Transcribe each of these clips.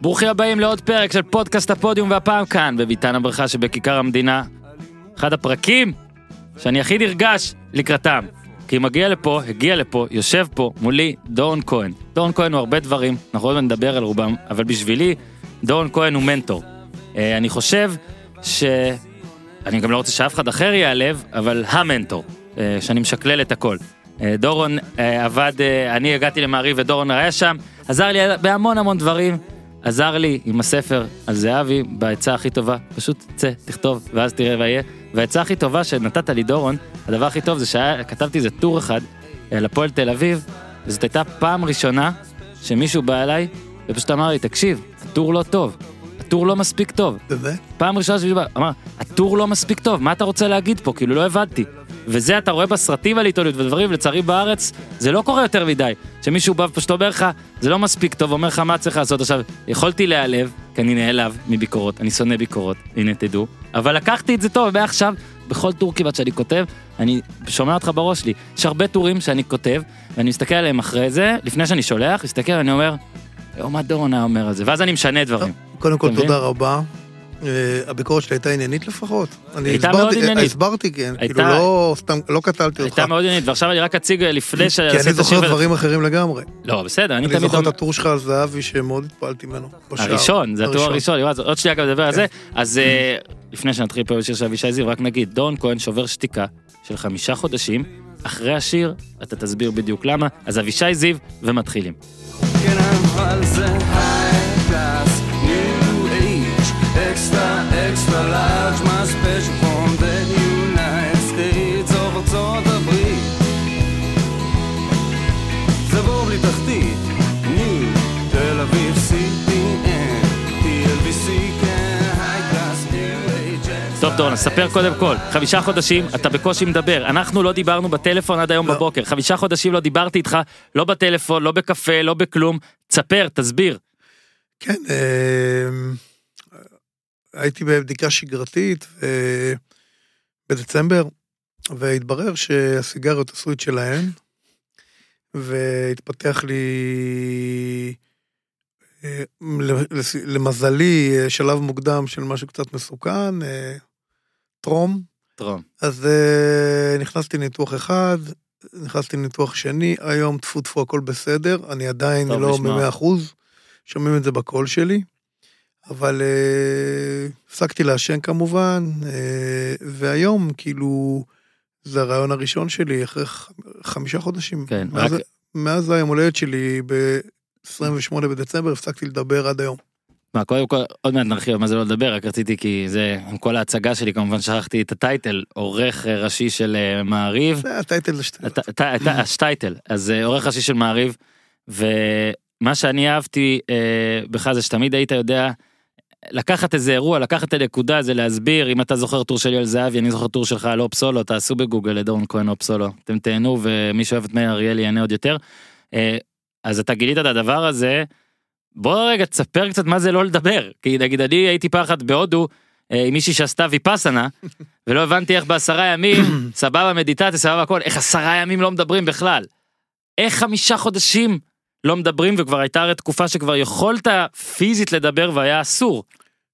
ברוכים הבאים לעוד פרק של פודקאסט הפודיום והפעם כאן בביתן הברכה שבכיכר המדינה. אחד הפרקים שאני הכי נרגש לקראתם. כי מגיע לפה, הגיע לפה, יושב פה מולי דורון כהן. דורון כהן הוא הרבה דברים, אנחנו עוד מעט נדבר על רובם, אבל בשבילי דורון כהן הוא מנטור. אה, אני חושב ש... אני גם לא רוצה שאף אחד אחר ייעלב, אבל המנטור, אה, שאני משקלל את הכל. אה, דורון עבד, אני הגעתי למעריב ודורון היה שם, עזר לי בהמון המון דברים, עזר לי עם הספר על זהבי בעצה הכי טובה, פשוט צא, תכתוב, ואז תראה ויהיה. והעצה הכי טובה שנתת לי דורון, הדבר הכי טוב זה שכתבתי איזה טור אחד אה, לפועל תל אביב, וזאת הייתה פעם ראשונה שמישהו בא אליי ופשוט אמר לי, תקשיב, הטור לא טוב, הטור לא מספיק טוב. באמת? פעם ראשונה שמישהו בא, אמר, הטור לא מספיק טוב, מה אתה רוצה להגיד פה? כאילו לא הבנתי. וזה אתה רואה בסרטים על עיתונות ודברים, לצערי בארץ זה לא קורה יותר מדי. שמישהו בא ופשוט אומר לך, זה לא מספיק טוב, אומר לך מה צריך לעשות עכשיו. יכולתי להיעלב, כי אני נעלב מביקורות, אני שונא ביקורות, הנה תדעו. אבל לקחתי את זה טוב, ומעכשיו, בכל טור כמעט שאני כותב, אני שומע אותך בראש שלי. יש הרבה טורים שאני כותב, ואני מסתכל עליהם אחרי זה, לפני שאני שולח, מסתכל ואני אומר, דורון היה אומר על זה? ואז אני משנה דברים. קודם כל? תודה רבה. אה, הביקורת שלי הייתה עניינית לפחות. אני הייתה מאוד עניינית. הסברתי, כן. הייתה- כאילו לא סתם, לא קטלתי אותך. הייתה מאוד עניינית, ועכשיו אני רק אציג אה, לפני כי שעשית אני זוכר דברים אחרים לגמרי. לא, בסדר, אני אני תמיד... זוכר את אומר- הטור שלך על זהבי שמאוד התפעלתי ממנו. הראשון, זה הטור הראשון, עוד שנייה גם נדבר על זה. אז אה, לפני שנתחיל פה בשיר של אבישי זיו, רק נגיד, דורון כהן שובר שתיקה של חמישה חודשים, אחרי השיר, אתה תסביר בדיוק למה, אז אבישי זיו, ומתחילים. כן אבל זה high large, my special from the United States of ארצות הברית. זה בור בלי תחתית, new, תל אביב CPN, TLBC כן, טוב דורון, ספר קודם כל, חמישה חודשים, אתה בקושי מדבר, אנחנו לא דיברנו בטלפון עד היום לא. בבוקר, חמישה חודשים לא דיברתי איתך, לא בטלפון, לא בקפה, לא בכלום, תספר, תסביר. כן, אה, הייתי בבדיקה שגרתית אה, בדצמבר, והתברר שהסיגריות עשו את שלהן, והתפתח לי, אה, למזלי, אה, שלב מוקדם של משהו קצת מסוכן, אה, טרום. טרום. אז נכנסתי לניתוח אחד, נכנסתי לניתוח שני, היום טפו טפו הכל בסדר, אני עדיין לא לשמוע. במאה אחוז, שומעים את זה בקול שלי, אבל uh, הפסקתי לעשן כמובן, uh, והיום כאילו זה הרעיון הראשון שלי אחרי ח- חמישה חודשים. כן, מאז, רק- מאז היום הולדת שלי ב-28 בדצמבר הפסקתי לדבר עד היום. מה, קודם כל, עוד מעט נרחיב מה זה לא לדבר, רק רציתי כי זה, עם כל ההצגה שלי, כמובן שכחתי את הטייטל, עורך אה, ראשי של אה, מעריב, זה הטייטל הט- השטייטל, אז אה, עורך ראשי של מעריב, ומה שאני אהבתי אה, בך זה שתמיד היית יודע לקחת איזה אירוע, לקחת את הנקודה, זה להסביר, אם אתה זוכר טור של יואל זהבי, אני זוכר טור שלך על אופסולו, תעשו בגוגל לדורון כהן אופסולו, אתם תהנו ומי שאוהב את מאיר אריאל ייהנה עוד יותר. אה, אז אתה גילית את הדבר הזה, בוא רגע תספר קצת מה זה לא לדבר, כי נגיד אני הייתי פעם אחת בהודו אה, עם מישהי שעשתה ויפאסנה, ולא הבנתי איך בעשרה ימים, סבבה מדיטציה, סבבה הכל, איך עשרה ימים לא מדברים בכלל. איך חמישה חודשים לא מדברים וכבר הייתה הרי תקופה שכבר יכולת פיזית לדבר והיה אסור.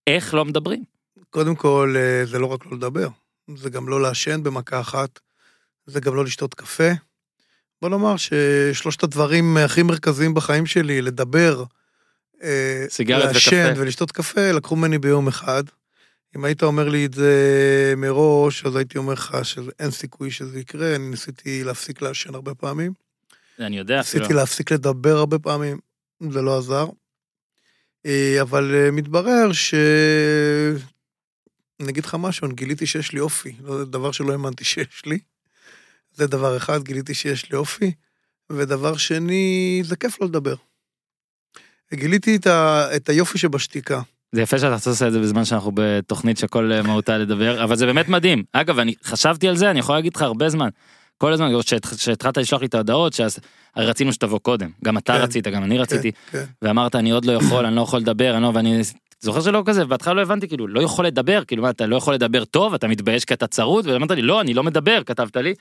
איך לא מדברים? קודם כל, אה, זה לא רק לא לדבר, זה גם לא לעשן במכה אחת, זה גם לא לשתות קפה. בוא נאמר ששלושת הדברים הכי מרכזיים בחיים שלי, לדבר, אה, לעשן וקפה. ולשתות קפה, לקחו ממני ביום אחד. אם היית אומר לי את זה מראש, אז הייתי אומר לך שאין סיכוי שזה יקרה, אני ניסיתי להפסיק לעשן הרבה פעמים. אני יודע אפילו. ניסיתי להפסיק לדבר הרבה פעמים, זה לא עזר. אה, אבל אה, מתברר ש... אני אגיד לך משהו, אני גיליתי שיש לי אופי, לא, זה דבר שלא האמנתי שיש לי. זה דבר אחד, גיליתי שיש לי אופי, ודבר שני, זה כיף לא לדבר. גיליתי את, ה... את היופי שבשתיקה. זה יפה שאתה עושה את זה בזמן שאנחנו בתוכנית שכל אה, מהותה לדבר, אבל זה באמת מדהים. אגב, אני חשבתי על זה, אני יכול להגיד לך הרבה זמן. כל הזמן, כשהת- כשהתחלת לשלוח לי את ההודעות, שאז הרי רצינו שתבוא קודם. גם אתה כן. רצית, גם אני רציתי. כן, כן. ואמרת אני עוד לא יכול, אני לא יכול לדבר, אני לא, ואני זוכר שלא כזה, בהתחלה לא הבנתי, כאילו, לא יכול לדבר, כאילו, מה, אתה לא יכול לדבר טוב, אתה מתבייש כי אתה צרוד, ואמרת לי, לא, אני לא מדבר, כתבת לי.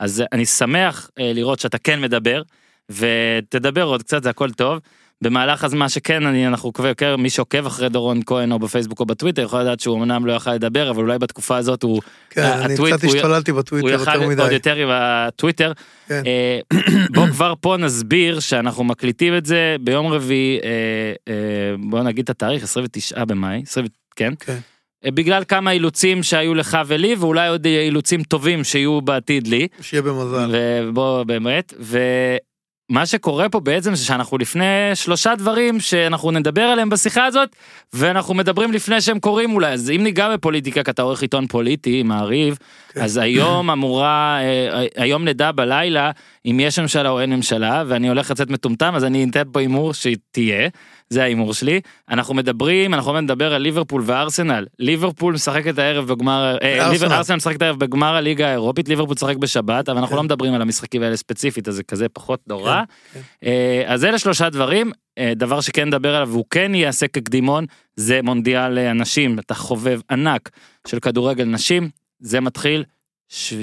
אז אני שמח אה, לראות שאתה כן מדבר, ותדבר עוד קצת, זה הכל טוב. במהלך הזמן שכן אני אנחנו עוקבים כן, מי שעוקב אחרי דורון כהן או בפייסבוק או בטוויטר יכול לדעת שהוא אמנם לא יכל לדבר אבל אולי בתקופה הזאת הוא כן, אני הטוויט, קצת השתוללתי בטוויטר יותר עוד מדי. יותר עם הטוויטר. כן. אה, בוא כבר פה נסביר שאנחנו מקליטים את זה ביום רביעי אה, אה, בוא נגיד את התאריך 29 במאי 20, כן. כן. בגלל כמה אילוצים שהיו לך ולי ואולי עוד אילוצים טובים שיהיו בעתיד לי. שיהיה במזל. ובוא באמת ומה שקורה פה בעצם זה שאנחנו לפני שלושה דברים שאנחנו נדבר עליהם בשיחה הזאת ואנחנו מדברים לפני שהם קורים אולי אז אם ניגע בפוליטיקה כי אתה עורך עיתון פוליטי מעריב כן. אז היום אמורה אה, היום נדע בלילה אם יש ממשלה או אין ממשלה ואני הולך לצאת מטומטם אז אני אתן פה הימור שהיא תהיה זה ההימור שלי אנחנו מדברים אנחנו עוד נדבר על ליברפול וארסנל ליברפול משחקת הערב בגמר אה, ארסנל. ליבר- ארסנל משחקת הערב בגמר הליגה האירופית ליברפול תשחק בשבת אבל אנחנו כן. לא מדברים על המשחקים האלה ספציפית אז זה כזה פחות נורא. כן. אה, אז אלה שלושה דברים אה, דבר שכן נדבר עליו והוא כן יעשה כקדימון זה מונדיאל אה, הנשים אתה חובב ענק של כדורגל נשים זה מתחיל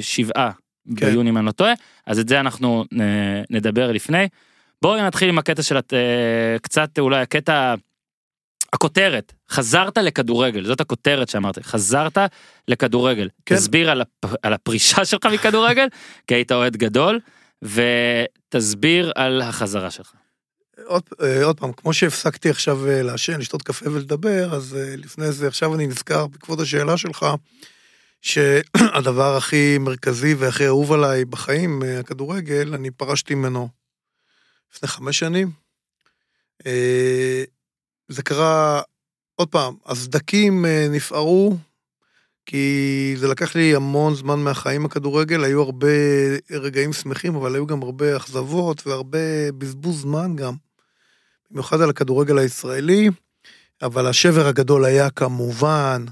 שבעה כן. ביוני אם אני לא טועה אז את זה אנחנו אה, נדבר לפני. בואי נתחיל עם הקטע של אה, קצת אולי הקטע הכותרת חזרת לכדורגל זאת הכותרת שאמרתי חזרת לכדורגל כן. תסביר על, הפ, על הפרישה שלך מכדורגל כי היית אוהד גדול ותסביר על החזרה שלך. עוד, אה, עוד פעם, כמו שהפסקתי עכשיו אה, לעשן, לשתות קפה ולדבר, אז לפני זה, עכשיו אני נזכר בעקבות השאלה שלך, שהדבר הכי מרכזי והכי אהוב עליי בחיים, הכדורגל, אני פרשתי ממנו לפני חמש שנים. אה, זה קרה, עוד פעם, הסדקים אה, נפערו, כי זה לקח לי המון זמן מהחיים הכדורגל, היו הרבה רגעים שמחים, אבל היו גם הרבה אכזבות והרבה בזבוז זמן גם. במיוחד על הכדורגל הישראלי, אבל השבר הגדול היה כמובן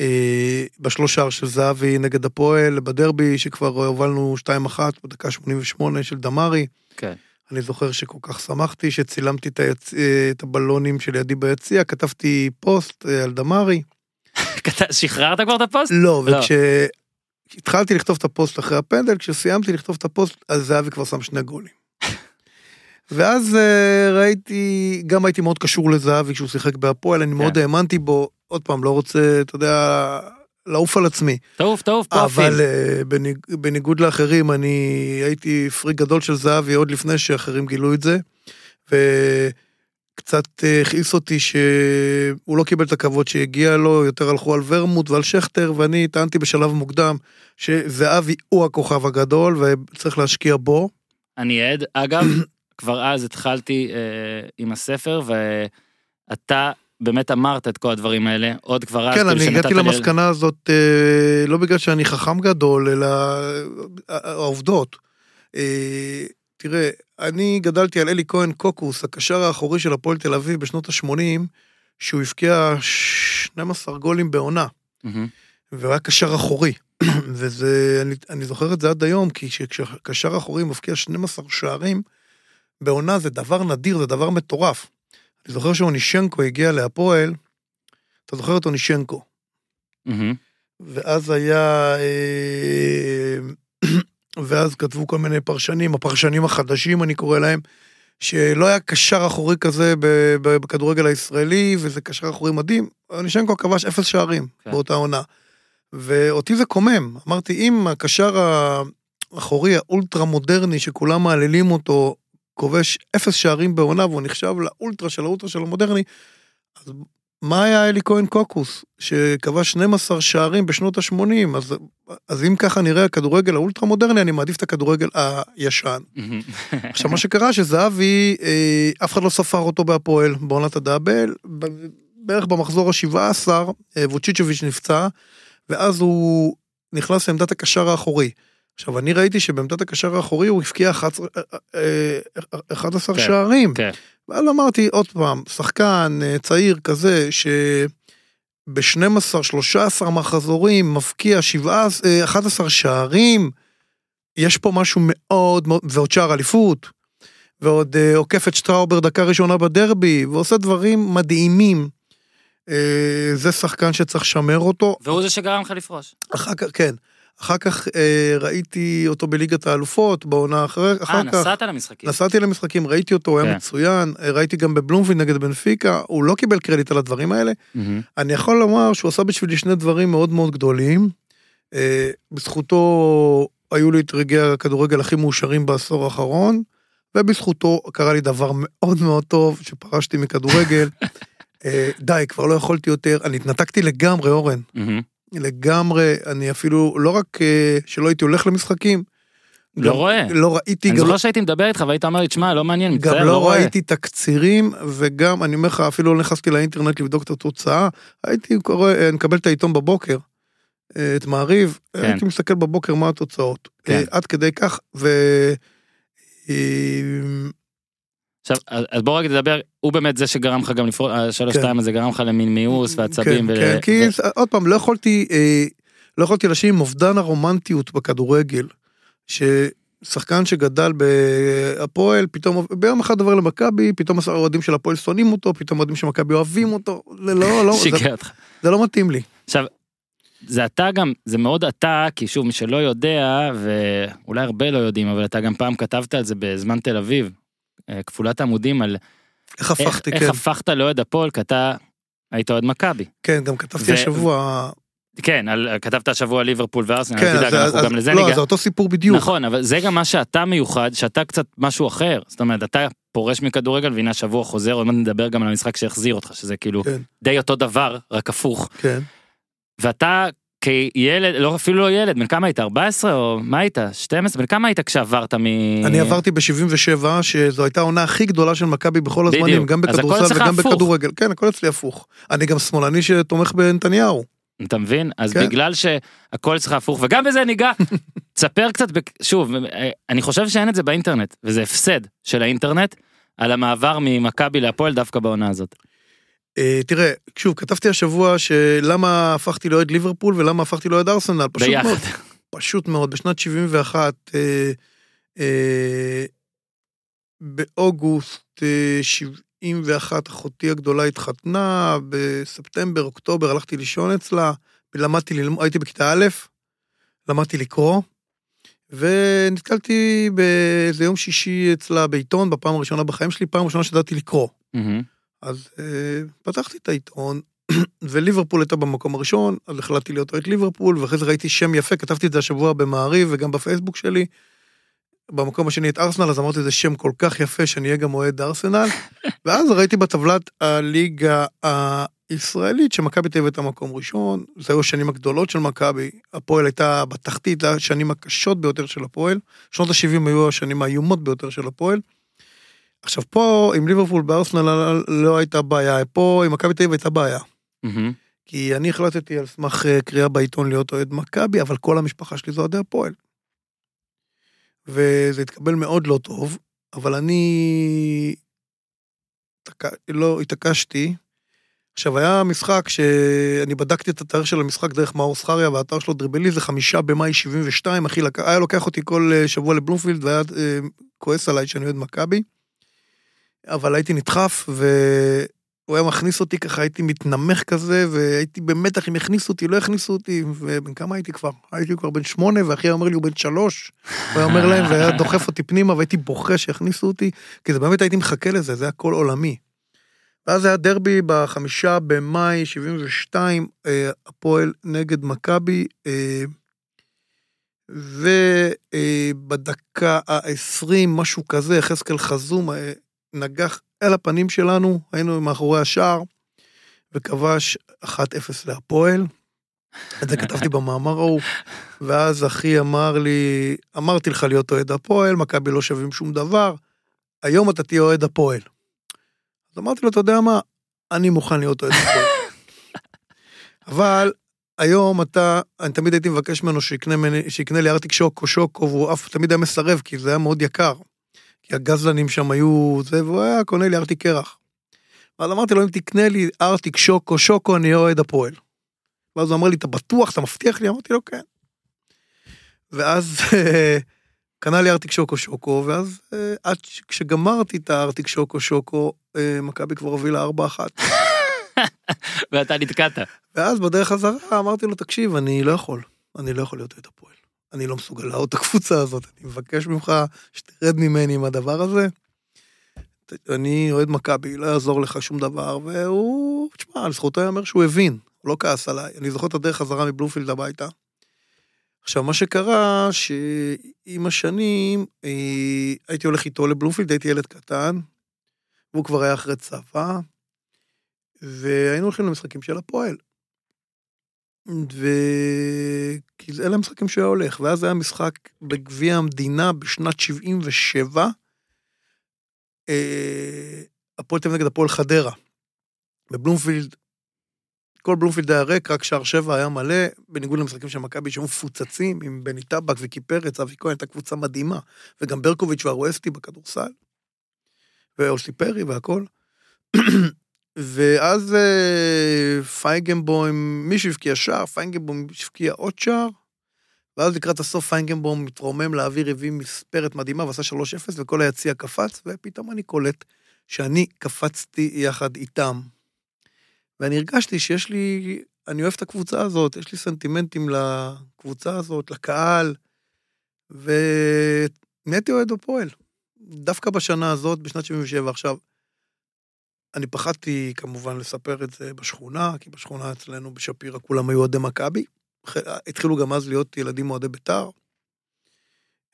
אה, בשלוש שער של זהבי נגד הפועל בדרבי, שכבר הובלנו 2-1 בדקה 88 של דמארי. כן. אני זוכר שכל כך שמחתי שצילמתי את, היצ... אה, את הבלונים שלידי ביציע, כתבתי פוסט אה, על דמארי. שחררת כבר את הפוסט? לא, לא. וכשהתחלתי לכתוב את הפוסט אחרי הפנדל, כשסיימתי לכתוב את הפוסט, אז זהבי כבר שם שני גולים. ואז אה, ראיתי, גם הייתי מאוד קשור לזהבי כשהוא שיחק בהפועל, אני מאוד כן. האמנתי בו, עוד פעם, לא רוצה, אתה יודע, לעוף על עצמי. תעוף תעוף פה אבל. אה, בניג, בניגוד לאחרים, אני הייתי פריק גדול של זהבי עוד לפני שאחרים גילו את זה, וקצת אה, הכעיס אותי שהוא לא קיבל את הכבוד שהגיע לו, יותר הלכו על ורמוט ועל שכטר, ואני טענתי בשלב מוקדם שזהבי הוא הכוכב הגדול וצריך להשקיע בו. אני עד אגב כבר אז התחלתי אה, עם הספר ואתה באמת אמרת את כל הדברים האלה עוד כבר אז כן, כאילו אני הגעתי למסקנה הזאת אה, לא בגלל שאני חכם גדול, אלא אה, העובדות. אה, תראה, אני גדלתי על אלי כהן קוקוס, הקשר האחורי של הפועל תל אביב בשנות ה-80, שהוא הבקיע 12 גולים בעונה. והוא היה קשר אחורי. וזה, אני, אני זוכר את זה עד היום, כי כשקשר אחורי מבקיע 12 שערים בעונה זה דבר נדיר, זה דבר מטורף. אני זוכר שאונישנקו הגיע להפועל, אתה זוכר את אונישנקו? ואז היה... אה, ואז כתבו כל מיני פרשנים, הפרשנים החדשים אני קורא להם, שלא היה קשר אחורי כזה בכדורגל הישראלי, וזה קשר אחורי מדהים. אונישנקו כבש אפס שערים כן. באותה עונה. ואותי זה קומם. אמרתי, אם הקשר האחורי האולטרה מודרני, שכולם מעללים אותו, כובש אפס שערים בעונה, והוא נחשב לאולטרה של האולטרה של המודרני, אז מה היה אלי כהן קוקוס, שכבש 12 שערים בשנות ה-80, אז, אז אם ככה נראה הכדורגל האולטרה מודרני, אני מעדיף את הכדורגל הישן. עכשיו, מה שקרה שזהבי, אה, אף אחד לא ספר אותו בהפועל, בעונת הדאבל, בערך במחזור ה-17, אה, ווצ'יצ'וביץ' נפצע, ואז הוא נכנס לעמדת הקשר האחורי. עכשיו, אני ראיתי שבעמדת הקשר האחורי הוא הבקיע 11, אה, אה, 11 כן, שערים. כן. ואז אמרתי עוד פעם, שחקן אה, צעיר כזה, שב-12-13 מחזורים מבקיע 7, אה, 11 שערים, יש פה משהו מאוד מאוד, ועוד שער אליפות, ועוד אה, עוקף את שטראובר דקה ראשונה בדרבי, ועושה דברים מדהימים. אה, זה שחקן שצריך לשמר אותו. והוא זה שגרם לך לפרוש. אחר כך, כן. אחר כך אה, ראיתי אותו בליגת האלופות, בעונה אחרי, אה, אחר כך. נסעת למשחקים. נסעתי למשחקים, ראיתי אותו, הוא היה כן. מצוין, אה, ראיתי גם בבלומפילד נגד בנפיקה, הוא לא קיבל קרדיט על הדברים האלה. מהמם. אני יכול לומר שהוא עשה בשבילי שני דברים מאוד מאוד גדולים. אה, בזכותו היו לי את רגעי הכדורגל הכי מאושרים בעשור האחרון, ובזכותו קרה לי דבר מאוד מאוד טוב, שפרשתי מכדורגל. אה, די, כבר לא יכולתי יותר, אני התנתקתי לגמרי, אורן. מהמם. לגמרי, אני אפילו, לא רק אה, שלא הייתי הולך למשחקים, לא גם- רואה. לא ראיתי, אני גם זוכר שהייתי מדבר איתך והיית אומר לי, תשמע, לא מעניין, מצטער, גם לא לא רואה. ראיתי תקצירים, וגם, אני אומר לך, אפילו לא נכנסתי לאינטרנט לבדוק את התוצאה, הייתי קורא, אה, מקבל את העיתון בבוקר, אה, את מעריב, כן. הייתי מסתכל בבוקר מה התוצאות. כן. עד כדי כך, ו... עכשיו, אז בוא רק תדבר, הוא באמת זה שגרם לך גם לפרוט, השלוש כן. שתיים הזה גרם לך למין מיאוס ועצבים. כן, ו- כן, כי ו- עוד פעם, לא יכולתי, אה, לא יכולתי להשאיר עם אובדן הרומנטיות בכדורגל, ששחקן שגדל בהפועל, פתאום ביום אחד עובר למכבי, פתאום האוהדים של הפועל שונאים אותו, פתאום האוהדים של מכבי אוהבים אותו, לא, לא, זה. זה לא מתאים לי. עכשיו, זה אתה גם, זה מאוד אתה, כי שוב, מי שלא יודע, ואולי הרבה לא יודעים, אבל אתה גם פעם כתבת על זה בזמן תל אביב, כפולת עמודים על איך איך, הפכתי, איך כן, הפכת לאוהד הפועל, כי אתה היית אוהד מכבי. כן, גם כתבתי ו- השבוע, כן, על, כתבת השבוע ליברפול וארסנל, כן, תדאג, אז- אנחנו אז- גם לזה לא, ניגע. זה אותו סיפור בדיוק. נכון, אבל זה גם מה שאתה מיוחד, שאתה קצת משהו אחר. זאת אומרת, אתה פורש מכדורגל והנה השבוע חוזר, עוד מעט נדבר גם על המשחק שהחזיר אותך, שזה כאילו כן, די אותו דבר, רק הפוך. כן. ואתה כילד, לא אפילו לא ילד, בן כמה היית? 14 או מה היית? 12? בן כמה היית כשעברת מ... אני עברתי ב-77, שזו הייתה העונה הכי גדולה של מכבי בכל הזמנים, בדיוק. גם בכדורסל וגם הפוך. בכדורגל. כן, הכל אצלי הפוך. אני גם שמאלני שתומך בנתניהו. אתה מבין? אז כן. בגלל שהכל אצלך הפוך, וגם בזה ניגע, תספר קצת, שוב, אני חושב שאין את זה באינטרנט, וזה הפסד של האינטרנט, על המעבר ממכבי להפועל דווקא בעונה הזאת. אה, תראה, שוב, כתבתי השבוע שלמה הפכתי לאוהד ליברפול ולמה הפכתי לאוהד ארסנל, פשוט ביחד. מאוד, פשוט מאוד, בשנת 71, אה, אה, באוגוסט אה, 71 אחותי הגדולה התחתנה, בספטמבר, אוקטובר הלכתי לישון אצלה, למדתי ללמוד, הייתי בכיתה א', למדתי לקרוא, ונתקלתי באיזה יום שישי אצלה בעיתון, בפעם הראשונה בחיים שלי, פעם ראשונה שידעתי לקרוא. מהמם. אז אה, פתחתי את העיתון, וליברפול הייתה במקום הראשון, אז החלטתי להיות אוהד ליברפול, ואחרי זה ראיתי שם יפה, כתבתי את זה השבוע במעריב וגם בפייסבוק שלי. במקום השני את ארסנל, אז אמרתי, זה שם כל כך יפה שאני אהיה גם אוהד ארסנל. ואז ראיתי בטבלת הליגה הישראלית שמכבי תל אביב הייתה מקום ראשון, זה היו השנים הגדולות של מכבי, הפועל הייתה בתחתית, זה השנים הקשות ביותר של הפועל, שנות ה-70 היו השנים האיומות ביותר של הפועל. עכשיו פה עם ליברפול בארסנל לא הייתה בעיה, פה עם מכבי תל אביב הייתה בעיה. כי אני החלטתי על סמך אה, קריאה בעיתון להיות אוהד מכבי, אבל כל המשפחה שלי זה אוהדי הפועל. וזה התקבל מאוד לא טוב, אבל אני תק... לא התעקשתי. עכשיו היה משחק שאני בדקתי את התאריך של המשחק דרך מאור זכריה והאתר שלו דריבלי זה חמישה במאי 72 אחי לק... היה לוקח אותי כל אה, שבוע לבלומפילד והיה אה, כועס עליי שאני אוהד מכבי. אבל הייתי נדחף והוא היה מכניס אותי ככה הייתי מתנמך כזה והייתי במתח אם הכניסו אותי לא הכניסו אותי ובן כמה הייתי כבר הייתי כבר בן שמונה ואחי היה אומר לי הוא בן שלוש. הוא היה אומר להם והיה דוחף אותי פנימה והייתי בוכה שיכניסו אותי כי זה באמת הייתי מחכה לזה זה היה קול עולמי. ואז היה דרבי בחמישה במאי 72 אה, הפועל נגד מכבי אה, ובדקה ה-20 משהו כזה יחזקאל חזום אה, נגח אל הפנים שלנו היינו מאחורי השער וכבש 1-0 להפועל. את זה כתבתי במאמר ההוא, ואז אחי אמר לי, אמרתי לך להיות אוהד הפועל, מכבי לא שווים שום דבר, היום אתה תהיה אוהד הפועל. אז אמרתי לו, אתה יודע מה, אני מוכן להיות אוהד הפועל. אבל היום אתה, אני תמיד הייתי מבקש ממנו שיקנה, שיקנה לי ארטיק שוקו שוקו, והוא אף תמיד היה מסרב, כי זה היה מאוד יקר. כי הגזלנים שם היו זה, והוא היה קונה לי ארטיק קרח. ואז אמרתי לו, אם תקנה לי ארטיק שוקו שוקו, אני אוהד הפועל. ואז הוא אמר לי, אתה בטוח, אתה מבטיח לי? אמרתי לו, כן. ואז קנה לי ארטיק שוקו שוקו, ואז אה, עד כשגמרתי את הארטיק שוקו שוקו, אה, מכבי כבר הובילה 4-1. ואתה נתקעת. ואז בדרך חזרה אמרתי לו, תקשיב, אני לא יכול. אני לא יכול להיות אוהד הפועל. אני לא מסוגל להראות את הקבוצה הזאת, אני מבקש ממך שתרד ממני עם הדבר הזה. אני אוהד מכבי, לא יעזור לך שום דבר, והוא, תשמע, לזכותו ייאמר שהוא הבין, הוא לא כעס עליי. אני זוכר את הדרך חזרה מבלומפילד הביתה. עכשיו, מה שקרה, שעם השנים, אה, הייתי הולך איתו לבלומפילד, הייתי ילד קטן, והוא כבר היה אחרי צבא, והיינו הולכים למשחקים של הפועל. ו... כי אלה המשחקים שהוא היה הולך, ואז היה משחק בגביע המדינה בשנת 77, אה, הפועל תל אביב נגד הפועל חדרה. בבלומפילד, כל בלומפילד היה ריק, רק שער שבע היה מלא, בניגוד למשחקים של מכבי שהיו מפוצצים, עם בני טבק וקי פרץ, אבי כהן, הייתה קבוצה מדהימה, וגם ברקוביץ' והרואסטי בכדורסל, ואוסי פרי והכל. ואז אה, פיינגנבוים, מישהו הבקיע שער, פיינגנבוים הבקיע עוד שער, ואז לקראת הסוף פיינגנבוים מתרומם לאוויר, הביא מספרת מדהימה ועשה 3-0, וכל היציע קפץ, ופתאום אני קולט שאני קפצתי יחד איתם. ואני הרגשתי שיש לי, אני אוהב את הקבוצה הזאת, יש לי סנטימנטים לקבוצה הזאת, לקהל, ונהייתי אוהד הפועל. דווקא בשנה הזאת, בשנת 77. עכשיו, אני פחדתי כמובן לספר את זה בשכונה, כי בשכונה אצלנו בשפירא כולם היו אוהדי מכבי. התחילו גם אז להיות ילדים אוהדי בית"ר.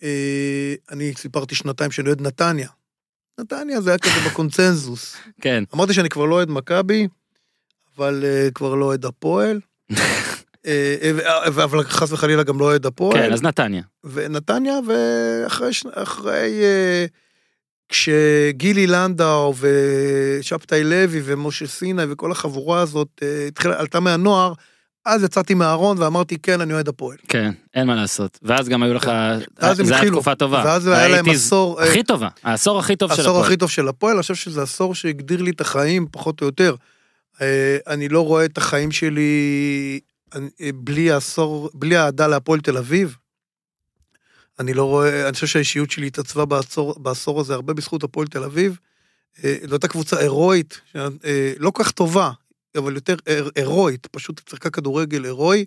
אה, אני סיפרתי שנתיים שאני אוהד נתניה. נתניה זה היה כזה בקונצנזוס. כן. אמרתי שאני כבר לא אוהד מכבי, אבל uh, כבר לא אוהד הפועל. אה, אה, אבל חס וחלילה גם לא אוהד הפועל. כן, אז נתניה. ונתניה, ואחרי, אה, כשגילי לנדאו ושבתאי לוי ומשה סיני וכל החבורה הזאת אה, התחילה, עלתה מהנוער, אז יצאתי מהארון ואמרתי, כן, אני אוהד הפועל. כן, אין מה לעשות. ואז גם היו לך, הם זה היה. תקופה טובה. ואז היה להם עשור, אה, הכי טובה, העשור הכי טוב של העשור הפועל. הכי טוב של הפועל, אני חושב שזה עשור שהגדיר לי את החיים, פחות או יותר. אה, אני לא רואה את החיים שלי אה, בלי העשור, בלי האהדה להפועל תל אביב. אני לא רואה, אני חושב שהאישיות שלי התעצבה בעשור, בעשור הזה הרבה בזכות הפועל תל אביב. אה, זו הייתה קבוצה הירואית, אה, לא כך טובה, אבל יותר הירואית, פשוט שיחקה כדורגל הירואי.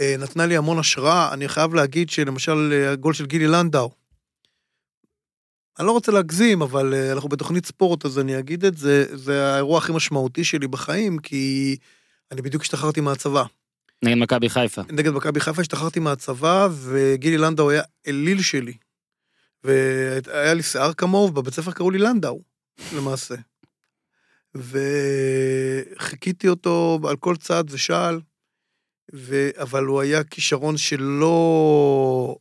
אה, נתנה לי המון השראה, אני חייב להגיד שלמשל הגול של גילי לנדאו, אני לא רוצה להגזים, אבל אנחנו בתוכנית ספורט, אז אני אגיד את זה, זה האירוע הכי משמעותי שלי בחיים, כי אני בדיוק השתחררתי מהצבא. נגד מכבי חיפה. נגד מכבי חיפה השתחררתי מהצבא, וגילי לנדאו היה אליל שלי. והיה לי שיער כמוהו, ובבית ספר קראו לי לנדאו, למעשה. וחיכיתי אותו על כל צעד ושעל, ו... אבל הוא היה כישרון שלא...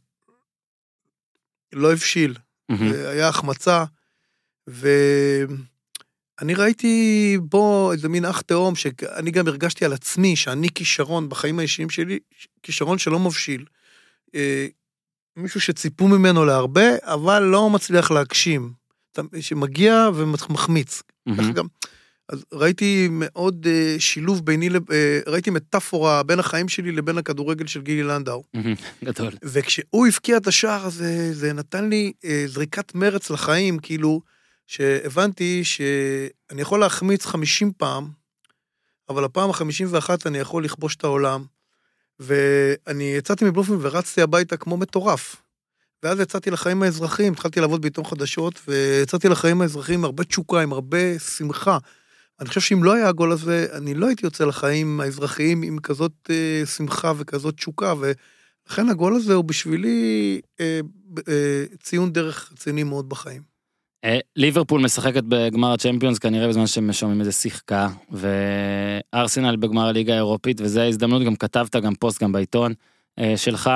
לא הבשיל. מהמם. היה החמצה, ואני ראיתי בו איזה מין אח תאום, שאני גם הרגשתי על עצמי שאני כישרון בחיים האישיים שלי, כישרון שלא מבשיל. אה, מישהו שציפו ממנו להרבה, אבל לא מצליח להגשים. שמגיע ומחמיץ. ככה גם, אז ראיתי מאוד אה, שילוב ביני, אה, ראיתי מטאפורה בין החיים שלי לבין הכדורגל של גילי לנדאו. גדול. וכשהוא הבקיע את השער הזה, זה נתן לי אה, זריקת מרץ לחיים, כאילו, שהבנתי שאני יכול להחמיץ 50 פעם, אבל הפעם ה-51 אני יכול לכבוש את העולם. ואני יצאתי מבלומפילד ורצתי הביתה כמו מטורף. ואז יצאתי לחיים האזרחיים, התחלתי לעבוד בעיתון חדשות, ויצאתי לחיים האזרחיים עם הרבה תשוקה, עם הרבה שמחה. אני חושב שאם לא היה הגול הזה, אני לא הייתי יוצא לחיים האזרחיים עם כזאת אה, שמחה וכזאת תשוקה, ולכן הגול הזה הוא בשבילי אה, אה, ציון דרך רציני מאוד בחיים. אה, ליברפול משחקת בגמר הצ'מפיונס כנראה בזמן שהם שומעים איזה שיחקה וארסנל בגמר הליגה האירופית וזה ההזדמנות גם כתבת גם פוסט גם בעיתון אה, שלך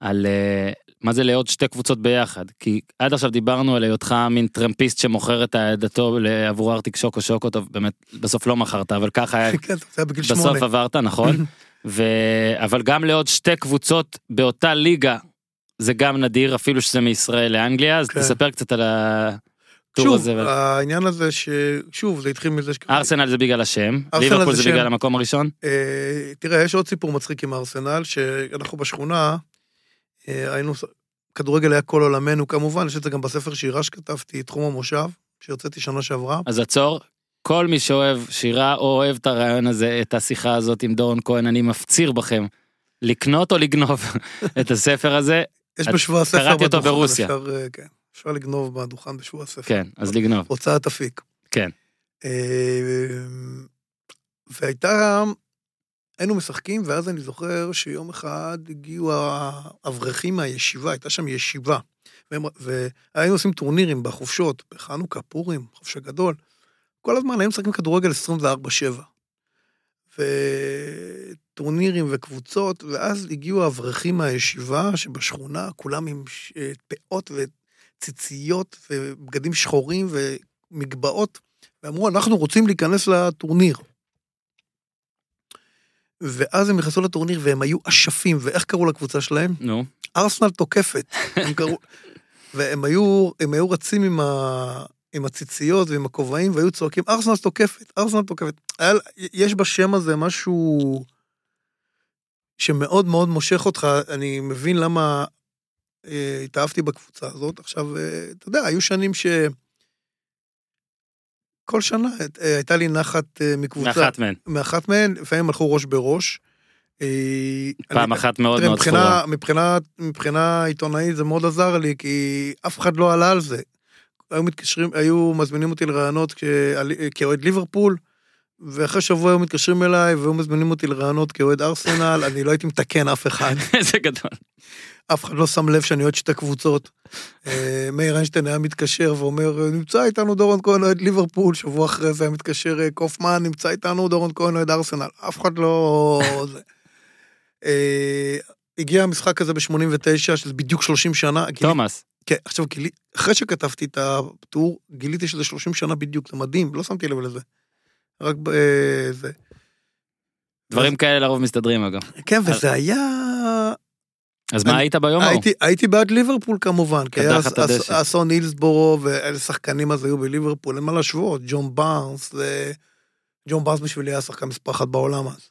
על אה, מה זה לעוד שתי קבוצות ביחד כי עד עכשיו דיברנו על היותך מין טרמפיסט שמוכר את העדתו עבור ארטיק שוקו שוקו טוב באמת בסוף לא מכרת אבל ככה היה כן, בסוף. עברת נכון ו... אבל גם לעוד שתי קבוצות באותה ליגה זה גם נדיר אפילו שזה מישראל לאנגליה אז כן. תספר קצת על הטור שוב, העניין הזה ששוב, זה התחיל מזה ש... ארסנל זה בגלל השם, ליברפול זה בגלל. המקום הראשון. אה, תראה, יש עוד סיפור מצחיק עם ארסנל, שאנחנו בשכונה, אה, היינו, כדורגל היה כל עולמנו כמובן, יש את זה גם בספר שירה שכתבתי, תחום המושב, שהוצאתי שנה שעברה. אז עצור, כל מי שאוהב שירה או אוהב את הרעיון הזה, את השיחה הזאת עם דורון כהן, אני מפציר בכם לקנות או לגנוב את הספר הזה? יש בשבוע הספר קראתי אותו ברוסיה. אפשר, אה, כן, אפשר לגנוב בדוכן בשבוע הספר. כן, אז לגנוב. הוצאת אפיק. כן. אה, והייתה, היינו משחקים, ואז אני זוכר שיום אחד הגיעו האברכים מהישיבה, הייתה שם ישיבה. והם- והיינו עושים טורנירים בחופשות, בחנוכה, פורים, חופש הגדול. כל הזמן היינו משחקים כדורגל 24-7. וטורנירים וקבוצות, ואז הגיעו האברכים מהישיבה שבשכונה, כולם עם אה, פאות וציציות ובגדים שחורים ומגבעות, ואמרו, אנחנו רוצים להיכנס לטורניר. ואז הם נכנסו לטורניר והם היו אשפים, ואיך קראו לקבוצה שלהם? נו, ארסנל תוקפת. הם קראו... והם היו, הם היו רצים עם, ה, עם הציציות ועם הכובעים והיו צועקים, ארסנל תוקפת, ארסנל תוקפת. היה, יש בשם הזה משהו שמאוד מאוד מושך אותך, אני מבין למה התאהבתי בקבוצה הזאת. עכשיו, אה, אתה יודע, היו שנים ש... כל שנה אה, הייתה לי נחת אה, מקבוצה. מאחת מהן. מאחת מהן, לפעמים הלכו ראש בראש. אה, פעם אני- אחת מאוד מאוד זכורה. מבחינה, מבחינה עיתונאית זה מאוד עזר לי, כי אף אחד לא עלה על זה. היו מתקשרים, היו מזמינים אותי לרעיונות כאוהד ליברפול, ואחרי שבוע היו מתקשרים אליי והיו מזמינים אותי לרעיונות כאוהד ארסנל, אני לא הייתי מתקן אף אחד. איזה גדול. אף אחד לא שם לב שאני אוהד שתי קבוצות. אה, מאיר איינשטיין היה מתקשר ואומר, נמצא איתנו דורון כהן אוהד ליברפול, שבוע אחרי זה היה מתקשר אה, קופמן, נמצא איתנו דורון כהן אוהד ארסנל. אף אחד לא... אה, הגיע המשחק הזה ב-89, שזה בדיוק 30 שנה. תומאס. כן, עכשיו, אחרי שכתבתי את הטור, גיליתי שזה 30 שנה בדיוק, זה מדהים, לא שמתי לב לזה. רק זה. דברים כאלה לרוב מסתדרים אגב. כן, וזה היה... אז מה היית ביום ההוא? הייתי, בעד ליברפול כמובן, כי היה. אסון הילסבורו, ואיזה שחקנים אז היו בליברפול, אין מה להשוות, ג'ון בארנס. ג'ון בארנס בשבילי היה שחקן מספר אחת בעולם אז.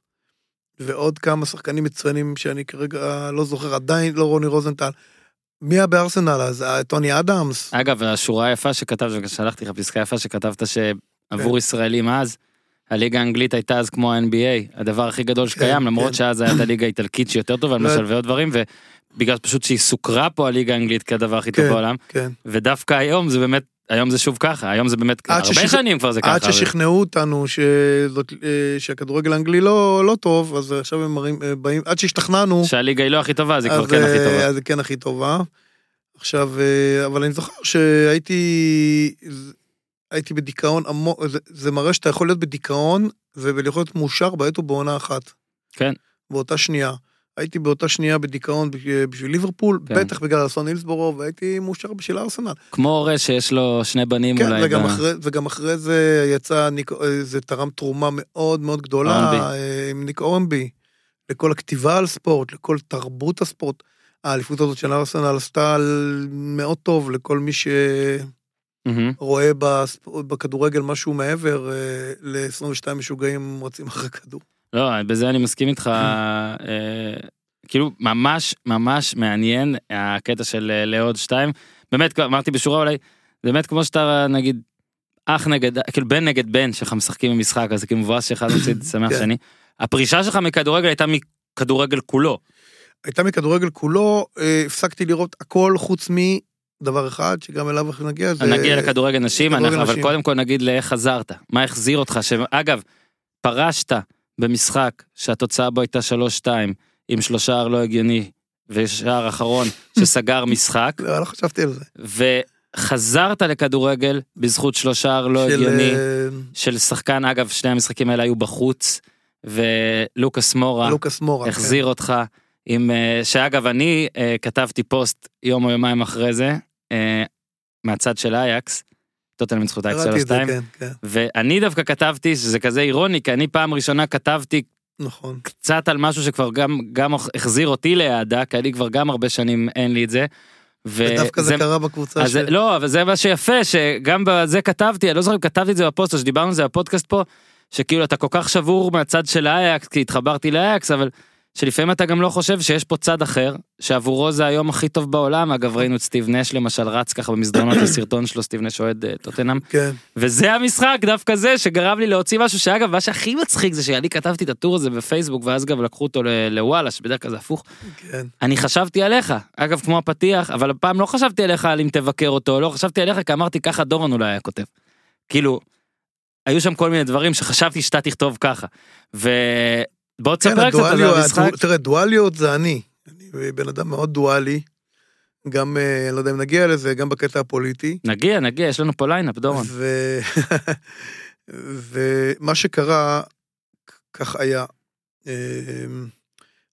ועוד כמה שחקנים מצוינים שאני כרגע לא זוכר, עדיין לא רוני רוזנטל. מי היה בארסנל אז? אה, טוני אדמס? אגב, השורה היפה שכתבת, שלחתי לך פסקה יפה שכתבת שעבור כן. ישראלים אז, הליגה האנגלית הייתה אז כמו ה-NBA, הדבר הכי גדול שקיים, כן, למרות כן. שאז הייתה הליגה האיטלקית שיותר טובה, לא- למשל ועוד דברים, ובגלל פשוט שהיא סוקרה פה הליגה האנגלית כדבר הכי טוב כן, בעולם. ודווקא היום זה באמת, היום זה שוב ככה, היום זה באמת, הרבה שנים כבר זה ככה. עד ששכנעו אותנו אה, שהכדורגל האנגלי לא, לא טוב, אז עכשיו הם אה, באים, עד שהשתכנענו, שהליגה היא לא הכי טובה, אז היא כבר כן הכי אה, טובה. אז היא כן הכי טובה. עכשיו, אבל אני זוכר שהייתי הייתי בדיכאון עמוק, זה, זה מראה שאתה יכול להיות בדיכאון ולהיות מאושר בעת ובעונה אחת. כן. באותה שנייה. הייתי באותה שנייה בדיכאון בשביל- בשביל ליברפול, כן. בטח בגלל אסון הילסבורו, והייתי מאושר בשביל ארסנל. כמו הורה שיש לו שני בנים כן, אולי. וגם ב- אחרי, וגם אחרי זה יצא, ניק, אה, זה תרם תרומה מאוד מאוד גדולה אורנבי. אה, עם ניק אורנבי, לכל הכתיבה על ספורט, לכל תרבות הספורט. האליפות הזאת של ארסנל עשתה מאוד טוב לכל מי מהמם. שרואה בספורט, בכדורגל משהו מעבר אה, ל-22 משוגעים רצים אחרי כדור. לא, בזה אני מסכים איתך, אה, כאילו ממש ממש מעניין הקטע של אה, לעוד שתיים. באמת, אמרתי בשורה אולי, באמת כמו שאתה נגיד אח נגד, כאילו בן נגד בן שלך משחקים במשחק, אז כאילו מבואס שאחד מפסיד שמח כן. שני. הפרישה שלך מכדורגל הייתה מכדורגל כולו. הייתה מכדורגל כולו, הפסקתי לראות הכל חוץ מדבר אחד, שגם אליו אנחנו נגיע, זה... נגיע לכדורגל נשים, כדורגל אנחנו- אבל נשים. קודם כל נגיד לאיך חזרת, מה החזיר אותך, שאגב, פרשת במשחק שהתוצאה בו הייתה 3-2 עם שלושה לא הגיוני ושער אחרון שסגר משחק, לא, לא חשבתי על זה. וחזרת לכדורגל בזכות שלושה לא של, הגיוני אה, של שחקן, אגב שני המשחקים האלה היו בחוץ, ולוקאס מורה לוקאס מורה. כן. החזיר אותך עם, אה, שאגב אני אה, כתבתי פוסט יום או יומיים אחרי זה, מהצד של אייקס, טוטל ניצחו את אייקס קראתי את זה, 3-2, כן, כן, ואני דווקא כתבתי שזה כזה אירוני, כי אני פעם ראשונה כתבתי נכון. קצת על משהו שכבר גם, גם החזיר אותי לאהדה, כי אני כבר גם הרבה שנים אין לי את זה. ודווקא זה קרה בקבוצה אז של... לא, אבל זה מה שיפה, שגם בזה כתבתי, אני לא זוכר אם כתבתי את זה בפוסט, או שדיברנו על זה בפודקאסט פה, שכאילו אתה כל כך שבור מהצד של האייקס, כי התחברתי לאייקס, אבל שלפעמים אתה גם לא חושב שיש פה צד אחר, שעבורו זה היום הכי טוב בעולם, אגב ראינו את סטיב נש למשל רץ ככה במסדרונות בסרטון שלו, סטיב נש אוהד אה, טוטנאם, כן. וזה המשחק דווקא זה שגרם לי להוציא משהו שאגב מה שהכי מצחיק זה שאני כתבתי את הטור הזה בפייסבוק ואז גם לקחו אותו לוואלה שבדרך כלל זה הפוך כן. אני חשבתי עליך אגב כמו הפתיח אבל הפעם לא חשבתי עליך על אם תבקר אותו לא חשבתי עליך כי אמרתי ככה דורון אולי היה כותב. כאילו. היו שם כל מיני דברים שחשבתי שאתה תכתוב ככה. ובוא כן, תספר קצת על המשחק. תראה, דואליות זה אני. אני בן אדם מאוד דואלי. גם, אה, אני לא יודע אם נגיע לזה, גם בקטע הפוליטי. נגיע נגיע יש לנו פה lineup דורון. ו... ומה שקרה, כך היה. אמ,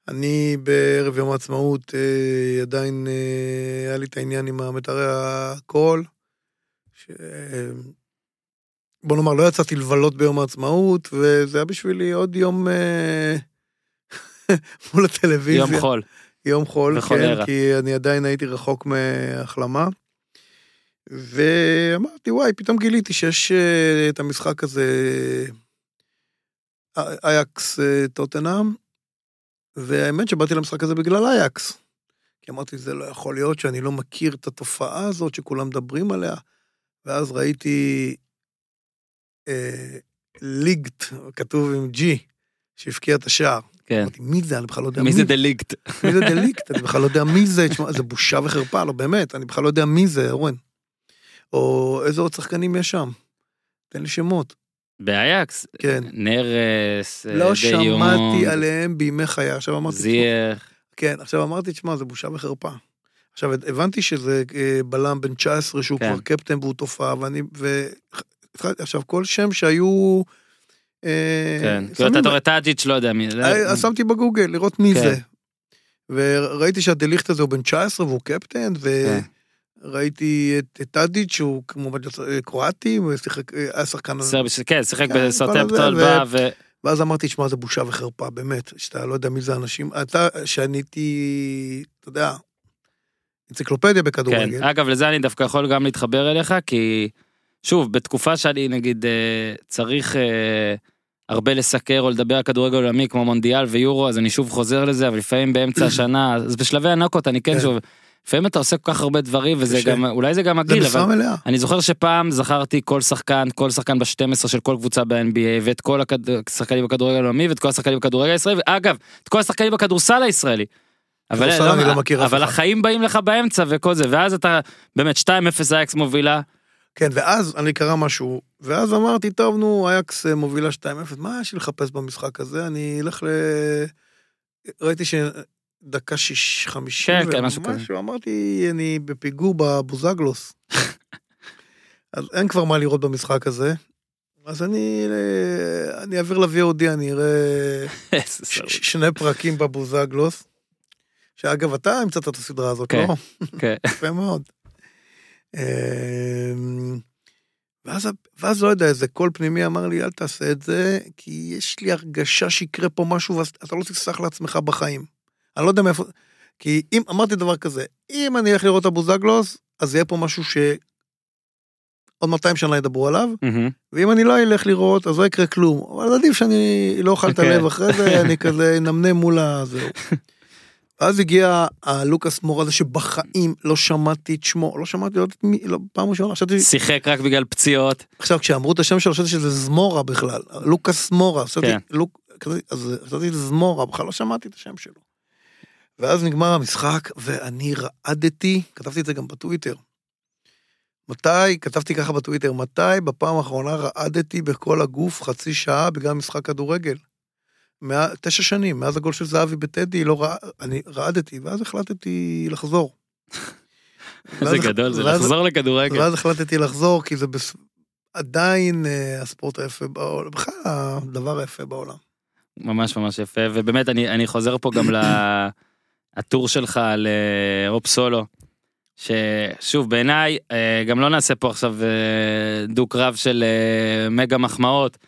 אני בערב יום העצמאות אה, עדיין אה, היה לי את העניין עם המטרי הקול. ש... בוא נאמר, לא יצאתי לבלות ביום העצמאות, וזה היה בשבילי עוד יום אה, מול הטלוויזיה. יום חול. יום חול, וחולרה. כן, כי אני עדיין הייתי רחוק מהחלמה. ואמרתי, וואי, פתאום גיליתי שיש אה, את המשחק הזה, אה, אייקס טוטנאם, והאמת שבאתי למשחק הזה בגלל אייקס. כי אמרתי, זה לא יכול להיות שאני לא מכיר את התופעה הזאת שכולם מדברים עליה. ואז ראיתי ליגט, כתוב עם ג'י, שהבקיע את השער. כן. אמרתי, מי זה? אני בכלל לא יודע מי זה דליקט? מי זה דליקט? אני בכלל לא יודע מי זה, תשמע, זה בושה וחרפה, לא באמת, אני בכלל לא יודע מי זה, אורן. או איזה עוד שחקנים יש שם. תן לי שמות. באייקס. כן. נרס. אה, לא שמעתי עליהם בימי חיי. עכשיו אמרתי, זייח. כן, עכשיו אמרתי, תשמע, זה בושה וחרפה. עכשיו, הבנתי שזה אה, בלם בן 19 שהוא כן. כבר קפטן והוא תופעה, ואני. עכשיו, כל שם שהיו... אה, כן. כאילו אתה רואה טאג'יץ' לא יודע מי. זה. אה, שמתי בגוגל לראות מי כן. זה. וראיתי שהדליכט הזה הוא בן 19 והוא קפטן, כן. וראיתי את את טאדיץ' שהוא כמובן יצא- קרואטי, הוא היה שחקן... כן, שיחק כן, בא ו-. ואז אמרתי, שמע, זה בושה וחרפה, באמת, שאתה לא יודע מי זה האנשים. אתה, שאני הייתי, אתה יודע, אנציקלופדיה כן, בכדורגל. אגב לזה אני דווקא יכול גם להתחבר אליך כי שוב בתקופה שאני נגיד אה, צריך אה, הרבה לסקר או לדבר על כדורגל עולמי כמו מונדיאל ויורו אז אני שוב חוזר לזה אבל לפעמים באמצע השנה אז בשלבי הנוקות אני כן כן. שוב לפעמים אתה עושה כל כך הרבה דברים וזה. גם אולי זה גם הגיל אבל. אני זוכר שפעם זכרתי כל שחקן כל שחקן ב-12 של כל קבוצה ב-NBA ואת כל השחקנים בכדורגל העולמי ואת כל השחקנים בכדורגל הישראלי ואגב את כל השחקנים בכדורסל הישראלי. אבל, לא מכיר אף אבל. החיים באים לך באמצע וכל זה ואז אתה באמת 2-0 אייקס מובילה כן, ואז אני קרה משהו, ואז אמרתי, טוב, נו, אייקס אה, מובילה 2-0, מה יש לי לחפש במשחק הזה? אני אלך ל... ראיתי שדקה שיש, חמישים, כן, כן, משהו כזה. אמרתי, אני בפיגור בבוזגלוס. אז אין כבר מה לראות במשחק הזה. אז אני, אה, אני אעביר ל-VOD, אני אראה שני פרקים בבוזגלוס. שאגב, אתה המצאת את הסדרה הזאת, כן. לא? כן. יפה מאוד. אמ, ואז, ואז לא יודע, איזה קול פנימי אמר לי, אל תעשה את זה, כי יש לי הרגשה שיקרה פה משהו ואתה לא תסלח לעצמך בחיים. אני לא יודע מאיפה, כי אם, אמרתי דבר כזה, אם אני אלך לראות את הבוזגלוס, אז יהיה פה משהו ש... עוד 200 שנה ידברו עליו, מהמם. ואם אני לא אלך לראות, אז לא יקרה כלום. אבל עדיף שאני לא אוכל את אוקיי. הלב אחרי זה, אני כזה נמנם מול הזהו. ואז הגיע הלוקאס מור הזה שבחיים לא שמעתי את שמו, לא שמעתי, לא יודעת מי, לא, פעם ראשונה, חשבתי, שיחק רק בגלל פציעות עכשיו כשאמרו את השם שלו, חשבתי שזה זמורה בכלל, לוקאס מורה, חשבתי, כן. לוק, כזה, אז חשבתי שזה זמורה, בכלל לא שמעתי את השם שלו. ואז נגמר המשחק, ואני רעדתי, כתבתי את זה גם בטוויטר. מתי, כתבתי ככה בטוויטר, מתי בפעם האחרונה רעדתי בכל הגוף חצי שעה בגלל משחק כדורגל? מה, תשע שנים, מאז הגול של זהבי בטדי, לא רע, אני רעדתי, ואז החלטתי לחזור. זה גדול זה ואז- לחזור לכדורגל ואז החלטתי לחזור, כי זה בס... עדיין אה, הספורט היפה בעולם, בכלל הדבר היפה בעולם. ממש ממש יפה ובאמת אני אני חוזר פה גם לטור שלך לאירופ סולו. ששוב בעיניי אה, גם לא נעשה פה עכשיו אה, דו קרב של אה, מגה מחמאות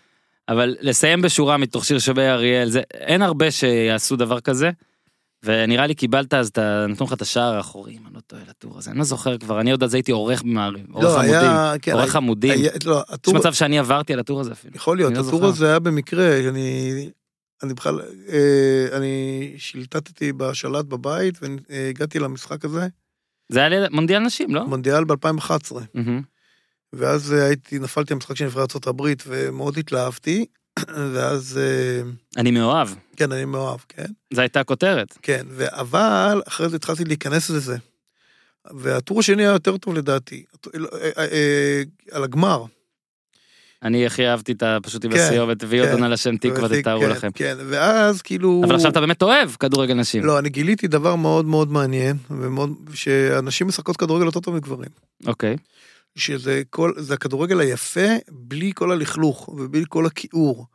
אבל לסיים בשורה מתוך שיר שווה אריאל זה אין הרבה שיעשו דבר כזה. ונראה לי קיבלת אז את נתנו לך את השער האחורי אם אני לא טועה לטור הזה אני לא זוכר כבר אני עוד אז הייתי עורך במעריב עורך לא, עמודים היה, כן, עורך עמודים היה, לא, יש הטור, מצב שאני עברתי על הטור הזה אפילו. יכול להיות, לא הטור. הזה היה במקרה, אני אני בכלל, אה, אני שילטטתי בשלט בבית והגעתי למשחק הזה, זה היה מונדיאל נשים, לא? מונדיאל ב-2011. מהמם. ואז אה, הייתי, נפלתי במשחק של נבחרת ארה"ב ומאוד התלהבתי, ואז, אה, אני מאוהב. כן, אני מאוהב, כן. זו הייתה הכותרת. כן, אבל אחרי זה התחלתי להיכנס לזה. והטור השני היה יותר טוב לדעתי, אה, על הגמר. אני הכי אהבתי את ה... פשוט עם כן, הסיומת, ויודון כן. על השם תקווה, כן, תתארו לכם. כן, ואז כאילו... אבל עכשיו אתה באמת אוהב כדורגל נשים. לא, אני גיליתי דבר מאוד מאוד מעניין, שאנשים משחקות כדורגל יותר טוב מגברים. אוקיי. שזה כל, זה הכדורגל היפה, בלי כל הלכלוך ובלי כל הכיעור.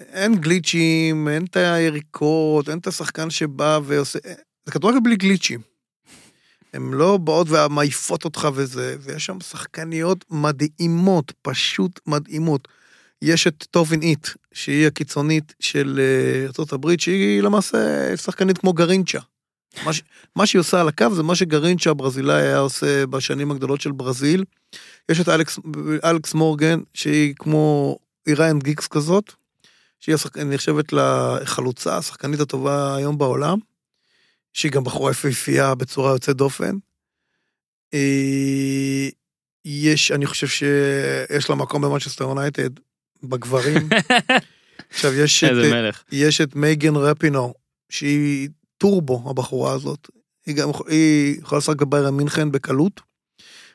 אין גליצ'ים, אין את היריקות, אין את השחקן שבא ועושה... זה כדורגל בלי גליצ'ים. הן לא באות ומעיפות אותך וזה, ויש שם שחקניות מדהימות, פשוט מדהימות. יש את טובין איט, שהיא הקיצונית של ארה"ב, שהיא למעשה שחקנית כמו גרינצ'ה. מה, ש... מה שהיא עושה על הקו זה מה שגרינצ'ה הברזילאי היה עושה בשנים הגדולות של ברזיל. יש את אלכס, אלכס מורגן, שהיא כמו איריין גיקס כזאת, שהיא השחק... נחשבת לחלוצה, השחקנית הטובה היום בעולם, שהיא גם בחורה יפהפייה בצורה יוצאת דופן. אה, יש, אני חושב שיש לה מקום במנצ'סטר יונייטד, בגברים. עכשיו יש את. יש את מייגן רפינו, שהיא טורבו, הבחורה הזאת. היא גם היא יכולה לשחק בביירן מינכן בקלות.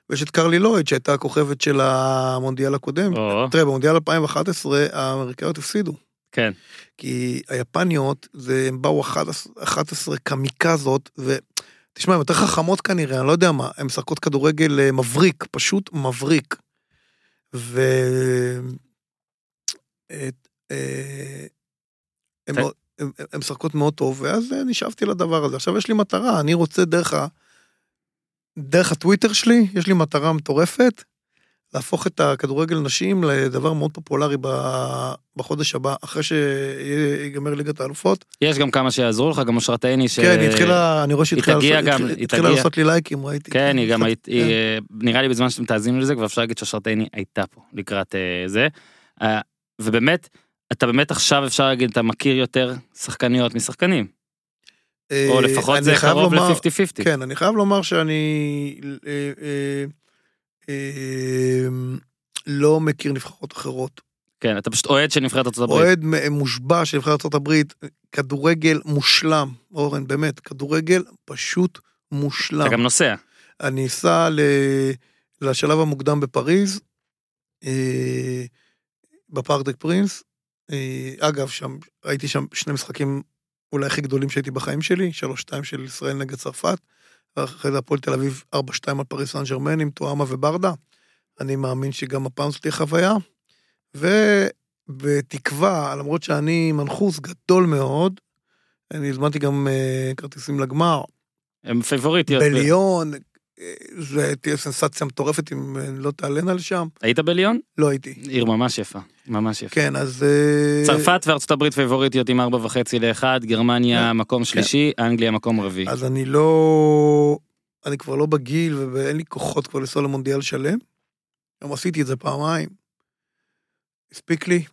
ויש את קרלי לויד, שהייתה הכוכבת של המונדיאל הקודם. או, תראה, במונדיאל 2011 האמריקאיות הפסידו. כן. כי היפניות, זה, הם באו 11, 11 קמיקזות, ותשמע, הן יותר חכמות כנראה, אני לא יודע מה, הן משחקות כדורגל אה, מבריק, פשוט מבריק. ו... את, אה, הן ת- מאוד- הן- משחקות מאוד טוב, ואז אה, נשאבתי לדבר הזה. עכשיו יש לי מטרה, אני רוצה דרך ה... דרך הטוויטר שלי, יש לי מטרה מטורפת, להפוך את הכדורגל נשים לדבר מאוד פופולרי בחודש הבא, אחרי שיגמר ליגת האלופות. יש גם כמה שיעזרו לך, גם אושרת עיני, ש... כן, היא התחילה, אני רואה שהיא היא התחילה גם, התחילה- התחילה. לעשות לי לייקים, ראיתי. כן, היא גם היית, היא, כן. אה, נראה לי בזמן שאתם תאזינו לזה, כבר אפשר להגיד שאושרת עיני הייתה פה לקראת אה, זה. ובאמת, אתה באמת עכשיו אפשר להגיד, אתה מכיר יותר שחקניות משחקנים. או אה, לפחות זה קרוב לומר- ל-50-50. כן, אני חייב לומר שאני אה, אה, לא מכיר נבחרות אחרות. כן, אתה פשוט אוהד של נבחרת ארצות הברית. אוהד מושבע של נבחרת ארצות הברית, כדורגל מושלם, אורן, באמת, כדורגל פשוט מושלם. אתה גם נוסע. אני אסע לשלב המוקדם בפריז, בפארק דה פרינס. אה, אגב, שם, ראיתי שם שני משחקים אולי הכי גדולים שהייתי בחיים שלי, 3-2 של ישראל נגד צרפת, ואחרי זה הפועל תל אביב 4-2 על פריס סן ג'רמן עם טואמה וברדה. אני מאמין שגם הפעם זאת תהיה חוויה. ובתקווה, למרות שאני מנחוס גדול מאוד, אני הזמנתי גם אה, כרטיסים לגמר, הם פייבוריטיות. בליון, זה תהיה סנסציה מטורפת אם אה, לא תעלנה לשם. היית בליון? לא הייתי. עיר ממש יפה. ממש יפה. כן, אז... אה, צרפת וארצות הברית פייבוריטיות עם ארבע וחצי לאחד, גרמניה כן. מקום שלישי, אנגליה מקום רביעי. אז אני לא... אני כבר לא בגיל ואין לי כוחות כבר לנסוע למונדיאל שלם. גם עשיתי את זה פעמיים. הספיק לי.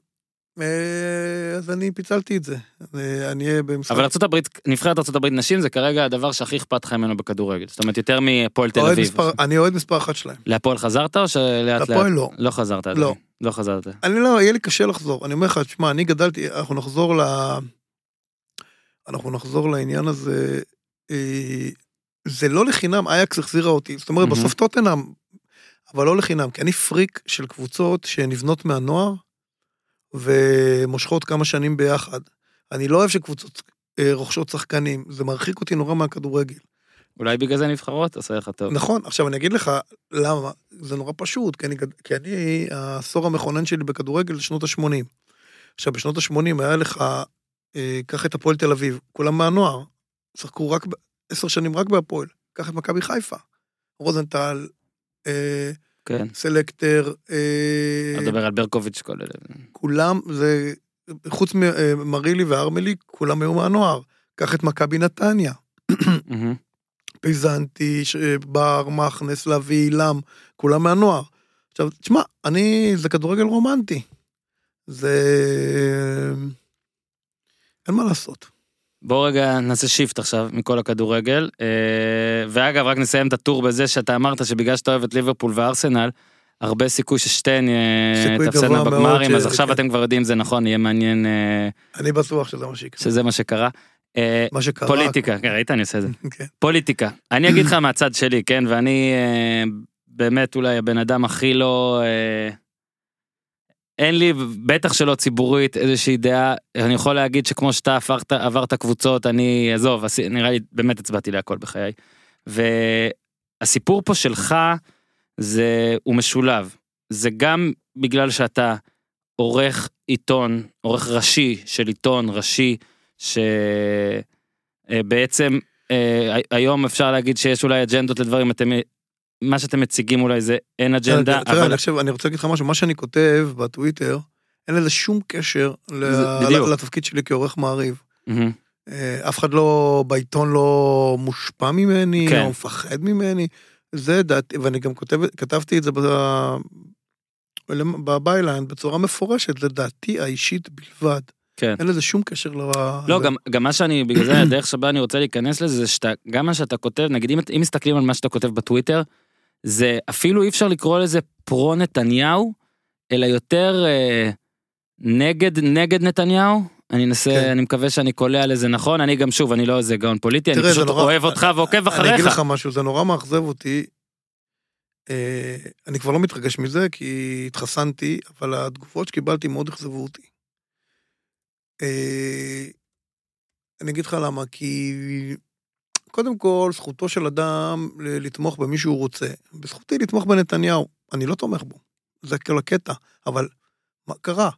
אה, אז אני פיצלתי את זה. אה, אני אהיה במשחק... אבל הברית, נבחרת הברית נשים זה כרגע הדבר שהכי אכפת לך ממנו בכדורגל. זאת אומרת יותר מהפועל תל אביב. מספר- אני אוהד מספר אחת שלהם. להפועל חזרת או שלאט לאט? הפועל לא. לא חזרת. לא. לא חזרת. אני לא, יהיה לי קשה לחזור. אני אומר לך, תשמע, אני גדלתי, אנחנו נחזור ל... אנחנו נחזור לעניין הזה. אה, זה לא לחינם, אייקס החזירה אותי. זאת אומרת, מהמם. בסוף טוטנאם, אבל לא לחינם, כי אני פריק של קבוצות שנבנות מהנוער, ומושכות כמה שנים ביחד. אני לא אוהב שקבוצות אה, רוכשות שחקנים, זה מרחיק אותי נורא מהכדורגל. אולי בגלל זה נבחרות עושה לך טוב. נכון, עכשיו אני אגיד לך למה, זה נורא פשוט, כי אני, כי אני, העשור המכונן שלי בכדורגל זה שנות ה-80. עכשיו, בשנות ה-80 היה לך, אה, קח את הפועל תל אביב, כולם מהנוער, שיחקו רק, עשר שנים רק בהפועל, קח את מכבי חיפה, רוזנטל, אה, כן. סלקטר, אה, אני מדבר על ברקוביץ' כל אלה. כולם, זה, חוץ ממרילי והרמלי, כולם היו מהנוער. קח את מכבי נתניה. פיזנטי, ש- בר, מכנס, לביא, אילם, כולם מהנוער. עכשיו, תשמע, אני, זה כדורגל רומנטי. זה... אין מה לעשות. בוא רגע נעשה שיפט עכשיו מכל הכדורגל. אה, ואגב, רק נסיים את הטור בזה שאתה אמרת שבגלל שאתה אוהב את ליברפול וארסנל, הרבה סיכוי ששתיהן אה, תפסדנה בגמרים, אז עכשיו כן. אתם כבר יודעים זה נכון, יהיה מעניין אה, אני בטוח שזה מה שיקרה. שזה מה שקרה. מה שקרה. פוליטיקה, כן, ראית? אני עושה את זה. כן. פוליטיקה. אני אגיד לך מהצד שלי, כן? ואני באמת אולי הבן אדם הכי לא... אה, אין לי, בטח שלא ציבורית, איזושהי דעה. אני יכול להגיד שכמו שאתה עברת, עברת קבוצות, אני, עזוב, נראה לי, באמת הצבעתי להכל בחיי. והסיפור פה שלך, זה, הוא משולב. זה גם בגלל שאתה עורך עיתון, עורך ראשי של עיתון ראשי, שבעצם אה, היום אפשר להגיד שיש אולי אג'נדות לדברים, אתם, מה שאתם מציגים אולי זה אין אג'נדה, תראה, אבל אני חושב, אני רוצה להגיד לך משהו, מה שאני כותב בטוויטר, אין לזה שום קשר. לתפקיד שלי כעורך מעריב. אה, אף אחד לא, בעיתון לא מושפע ממני, כן. או מפחד ממני. זה דעתי, ואני גם כותב, כתבתי את זה בביילנד בצורה מפורשת, זה דעתי האישית בלבד. כן. אין לזה שום קשר ל... לא, גם, גם מה שאני, בגלל זה הדרך שבה אני רוצה להיכנס לזה, זה שאתה, גם מה שאתה כותב, נגיד אם, אם מסתכלים על מה שאתה כותב בטוויטר, זה אפילו אי אפשר לקרוא לזה פרו נתניהו, אלא יותר אה, נגד, נגד נתניהו. אני אנסה, כן. אני מקווה שאני קולע לזה נכון, אני גם שוב, אני לא איזה גאון פוליטי, אני תראה, זה פשוט נורא- אוהב אותך ועוקב אני אגיד אחריך. לך משהו, זה נורא מאכזב אותי. אה, אני כבר לא מתרגש מזה, כי התחסנתי, אבל התגובות שקיבלתי מאוד אכזבו אותי. אה, אני אגיד לך למה, כי קודם כל, זכותו של אדם לתמוך במי שהוא רוצה. בזכותי לתמוך בנתניהו, אני לא תומך בו. זה כל הקטע, אבל מה קרה?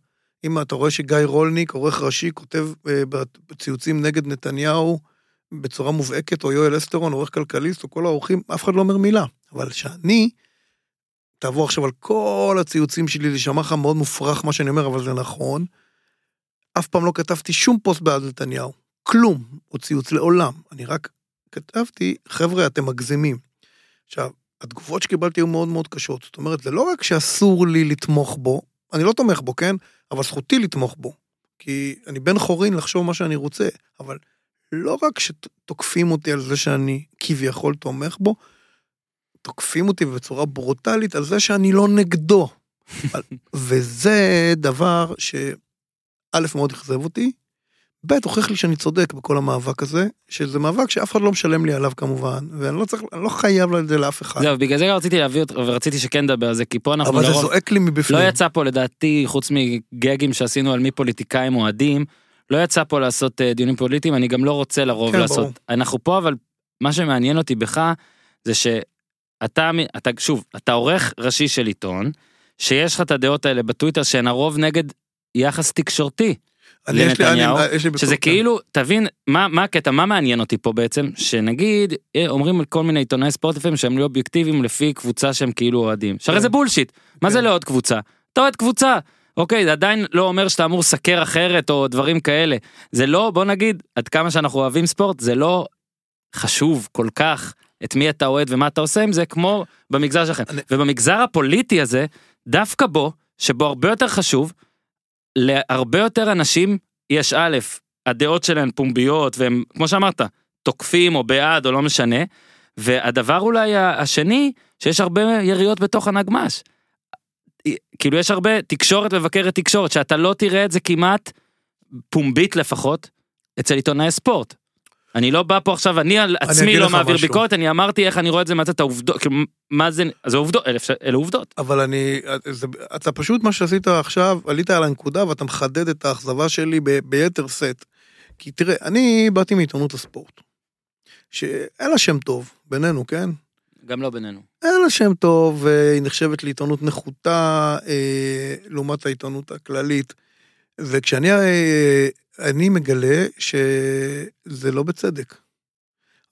אם אתה רואה שגיא רולניק, עורך ראשי, כותב אה, בציוצים נגד נתניהו בצורה מובהקת, או יואל אסטרון, עורך כלכליסט, או כל האורחים, אף אחד לא אומר מילה. אבל שאני, תעבור עכשיו על כל הציוצים שלי, זה יישמע לך מאוד מופרך מה שאני אומר, אבל זה נכון. אף פעם לא כתבתי שום פוסט בעד נתניהו. כלום, או ציוץ לעולם. אני רק כתבתי, חבר'ה, אתם מגזימים. עכשיו, התגובות שקיבלתי היו מאוד מאוד קשות. זאת אומרת, זה לא רק שאסור לי לתמוך בו, אני לא תומך בו, כן? אבל זכותי לתמוך בו. כי אני בן חורין לחשוב מה שאני רוצה, אבל לא רק שתוקפים אותי על זה שאני כביכול תומך בו, תוקפים אותי בצורה ברוטלית על זה שאני לא נגדו. וזה דבר שא' מאוד אכזב אותי, ב' הוכיח לי שאני צודק בכל המאבק הזה, שזה מאבק שאף אחד לא משלם לי עליו כמובן, ואני לא צריך, אני לא חייב את זה לאף אחד. זהו, בגלל זה רציתי להביא אותך, ורציתי שכן נדבר על זה, כי פה אנחנו אבל זה לרוב, זועק לי מבפנים. לא יצא פה לדעתי, חוץ מגגים שעשינו על מי פוליטיקאים אוהדים, לא יצא פה לעשות אה, דיונים פוליטיים, אני גם לא רוצה לרוב כן, לעשות. ברור. אנחנו פה, אבל מה שמעניין אותי בך, זה שאתה, אתה, שוב, אתה עורך ראשי של עיתון, שיש לך את הדעות האלה בטוויטר שהן הרוב נגד יחס תקשורתי. יש לי, לנתניהו, יש לי שזה כן. כאילו, תבין, מה, מה הקטע, מה מעניין אותי פה בעצם, שנגיד, אה, אומרים על כל מיני עיתונאי ספורט לפעמים שהם לא אובייקטיביים לפי קבוצה שהם כאילו אוהדים. שהרי כן. זה בולשיט, מה זה כן. לא עוד קבוצה? אתה אוהד קבוצה. אוקיי, זה עדיין לא אומר שאתה אמור לסקר אחרת או דברים כאלה. זה לא, בוא נגיד, עד כמה שאנחנו אוהבים ספורט, זה לא חשוב כל כך את מי אתה אוהד ומה אתה עושה עם זה, כמו במגזר שלכם. ובמגזר הפוליטי הזה, דווקא בו, שבו הרבה יותר חשוב, להרבה יותר אנשים יש א', הדעות שלהם פומביות, והם, כמו שאמרת, תוקפים או בעד או לא משנה, והדבר אולי השני, שיש הרבה יריות בתוך הנגמ"ש. כאילו יש הרבה תקשורת מבקרת תקשורת, שאתה לא תראה את זה כמעט, פומבית לפחות, אצל עיתונאי ספורט. אני לא בא פה עכשיו, אני על עצמי אגיד לא מעביר משהו. ביקורת, אני אמרתי איך אני רואה את זה מהצד העובדות, כאילו, מה זה, זה עובדות, אלה, אלה עובדות. אבל אני, זה, אתה פשוט מה שעשית עכשיו, עלית על הנקודה ואתה מחדד את האכזבה שלי ב, ביתר שאת. כי תראה, אני באתי מעיתונות הספורט, שאין לה שם טוב, בינינו, כן? גם לא בינינו. אין לה שם טוב, והיא נחשבת לעיתונות נחותה אה, לעומת העיתונות הכללית. וכשאני אה, אני מגלה שזה לא בצדק.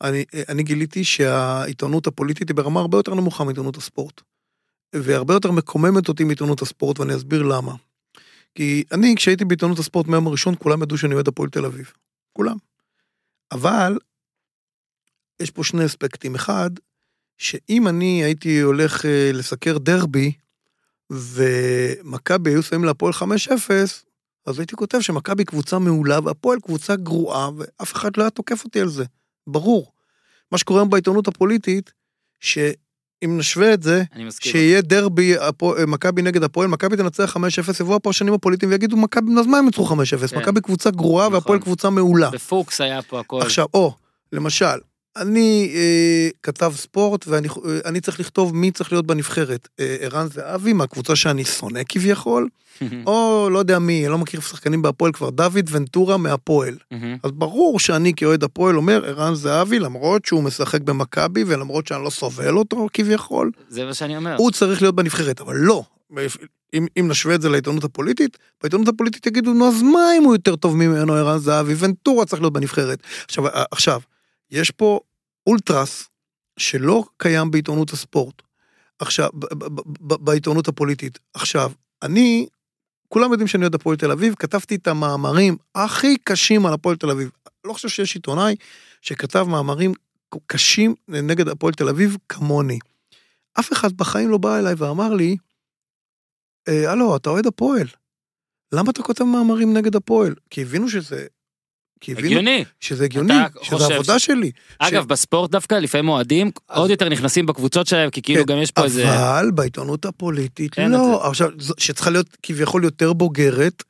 אני, אני גיליתי שהעיתונות הפוליטית היא ברמה הרבה יותר נמוכה מעיתונות הספורט. והרבה יותר מקוממת אותי מעיתונות הספורט, ואני אסביר למה. כי אני, כשהייתי בעיתונות הספורט מהיום הראשון, כולם ידעו שאני אוהד הפועל תל אביב. כולם. אבל, יש פה שני אספקטים. אחד, שאם אני הייתי הולך אה, לסקר דרבי, ומכבי היו שמים להפועל 5-0, אז הייתי כותב שמכבי קבוצה מעולה והפועל קבוצה גרועה, ואף אחד לא היה תוקף אותי על זה. ברור. מה שקורה היום בעיתונות הפוליטית, שאם נשווה את זה. שיהיה דרבי מכבי נגד הפועל, מכבי תנצח 5-0, יבואו הפרשנים הפוליטיים ויגידו, מכבי, אז מה הם ינצחו 5-0? כן. מכבי קבוצה גרועה נכון. והפועל קבוצה מעולה. בפוקס היה פה הכל. עכשיו, או, למשל, אני אה, כתב ספורט ואני אה, צריך לכתוב מי צריך להיות בנבחרת. אה, ערן זהבי מהקבוצה שאני שונא כביכול, או לא יודע מי, לא מכיר שחקנים בהפועל כבר, דוד ונטורה מהפועל. מהמם. אז ברור שאני כאוהד הפועל אומר, ערן זהבי, למרות שהוא משחק במכבי ולמרות שאני לא סובל אותו כביכול, זה מה שאני אומר. הוא צריך להיות בנבחרת, אבל לא. אם, אם נשווה את זה לעיתונות הפוליטית, בעיתונות הפוליטית יגידו, נו אז מה אם הוא יותר טוב ממנו, ערן זהבי, ונטורה צריך להיות בנבחרת. עכשיו, עכשיו, יש פה אולטרס שלא קיים בעיתונות הספורט. עכשיו, בעיתונות הפוליטית. עכשיו, אני, כולם יודעים שאני אוהד הפועל תל אביב, כתבתי את המאמרים הכי קשים על הפועל תל אביב. לא חושב שיש עיתונאי שכתב מאמרים קשים נגד הפועל תל אביב כמוני. אף אחד בחיים לא בא אליי ואמר לי, "אה, הלו, אתה אוהד הפועל. למה אתה כותב מאמרים נגד הפועל? כי הבינו שזה... כי הבינו הגיוני. שזה הגיוני, שזה עבודה ש- שלי. אגב, בספורט דווקא לפעמים אוהדים אז- עוד יותר נכנסים בקבוצות שלהם, כי כאילו כן, גם יש פה איזה... אבל בעיתונות הפוליטית את לא. עכשיו, שצריכה להיות כביכול יותר בוגרת,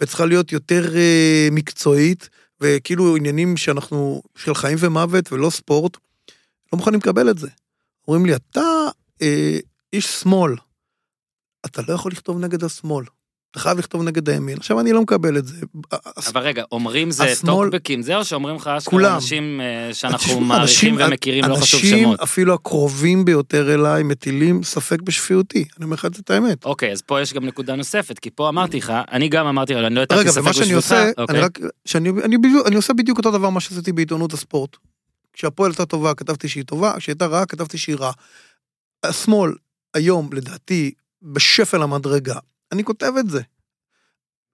וצריכה להיות יותר אה, מקצועית, וכאילו עניינים שאנחנו, של חיים ומוות ולא ספורט, לא מוכנים לקבל את זה. אומרים לי, אתה אה, איש שמאל, אתה לא יכול לכתוב נגד השמאל. אתה חייב לכתוב נגד הימין. עכשיו, אני לא מקבל את זה. אבל רגע, אומרים זה טוקבקים זה, או שאומרים לך אשכרה. אנשים אה, שאנחנו מעריכים אנשים- ומכירים, לא חשוב אנשים, שמות. אפילו הקרובים ביותר אליי, מטילים ספק בשפיותי. אני אומר לך את האמת. אוקיי, אז פה יש גם נקודה נוספת, כי פה אמרתי לך, אני גם אמרתי אני לא הטלתי רגע, ספק ומה שאני עושה, אוקיי. אני עושה בדיוק אותו דבר מה שעשיתי בעיתונות הספורט. כשהפועל הייתה טובה, כתבתי שהיא טובה, כשהייתה רעה, כתבתי שהיא רעה. השמאל, היום, לדעתי, בשפל המדרגה. אני כותב את זה.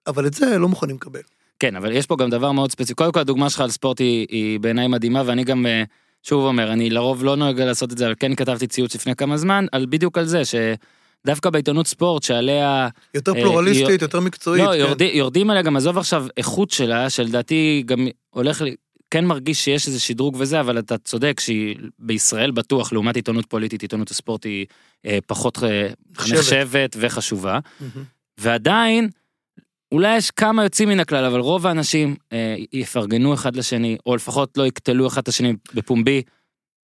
אבל את זה לא מוכנים לקבל. כן, אבל יש פה גם דבר מאוד ספציפי. קודם כל הדוגמה שלך על ספורט היא, היא בעיניי מדהימה, ואני גם אה, שוב אומר, אני לרוב לא נוהג לעשות את זה, אבל כן כתבתי ציוץ לפני כמה זמן, על בדיוק על זה, שדווקא בעיתונות ספורט, שעליה, יותר אה, פלורליסטית, היא- יותר מקצועית. לא, כן. יורדים, יורדים עליה, גם עזוב עכשיו איכות שלה, שלדעתי גם הולך, כן מרגיש שיש איזה שדרוג וזה, אבל אתה צודק שהיא בישראל בטוח, לעומת עיתונות פוליטית, עיתונות הספורט היא אה, פחות אה, נחשבת. נחשבת וחשובה. מהמם. ועדיין, אולי יש כמה יוצאים מן הכלל, אבל רוב האנשים אה, יפרגנו אחד לשני, או לפחות לא יקטלו אחד את השני בפומבי,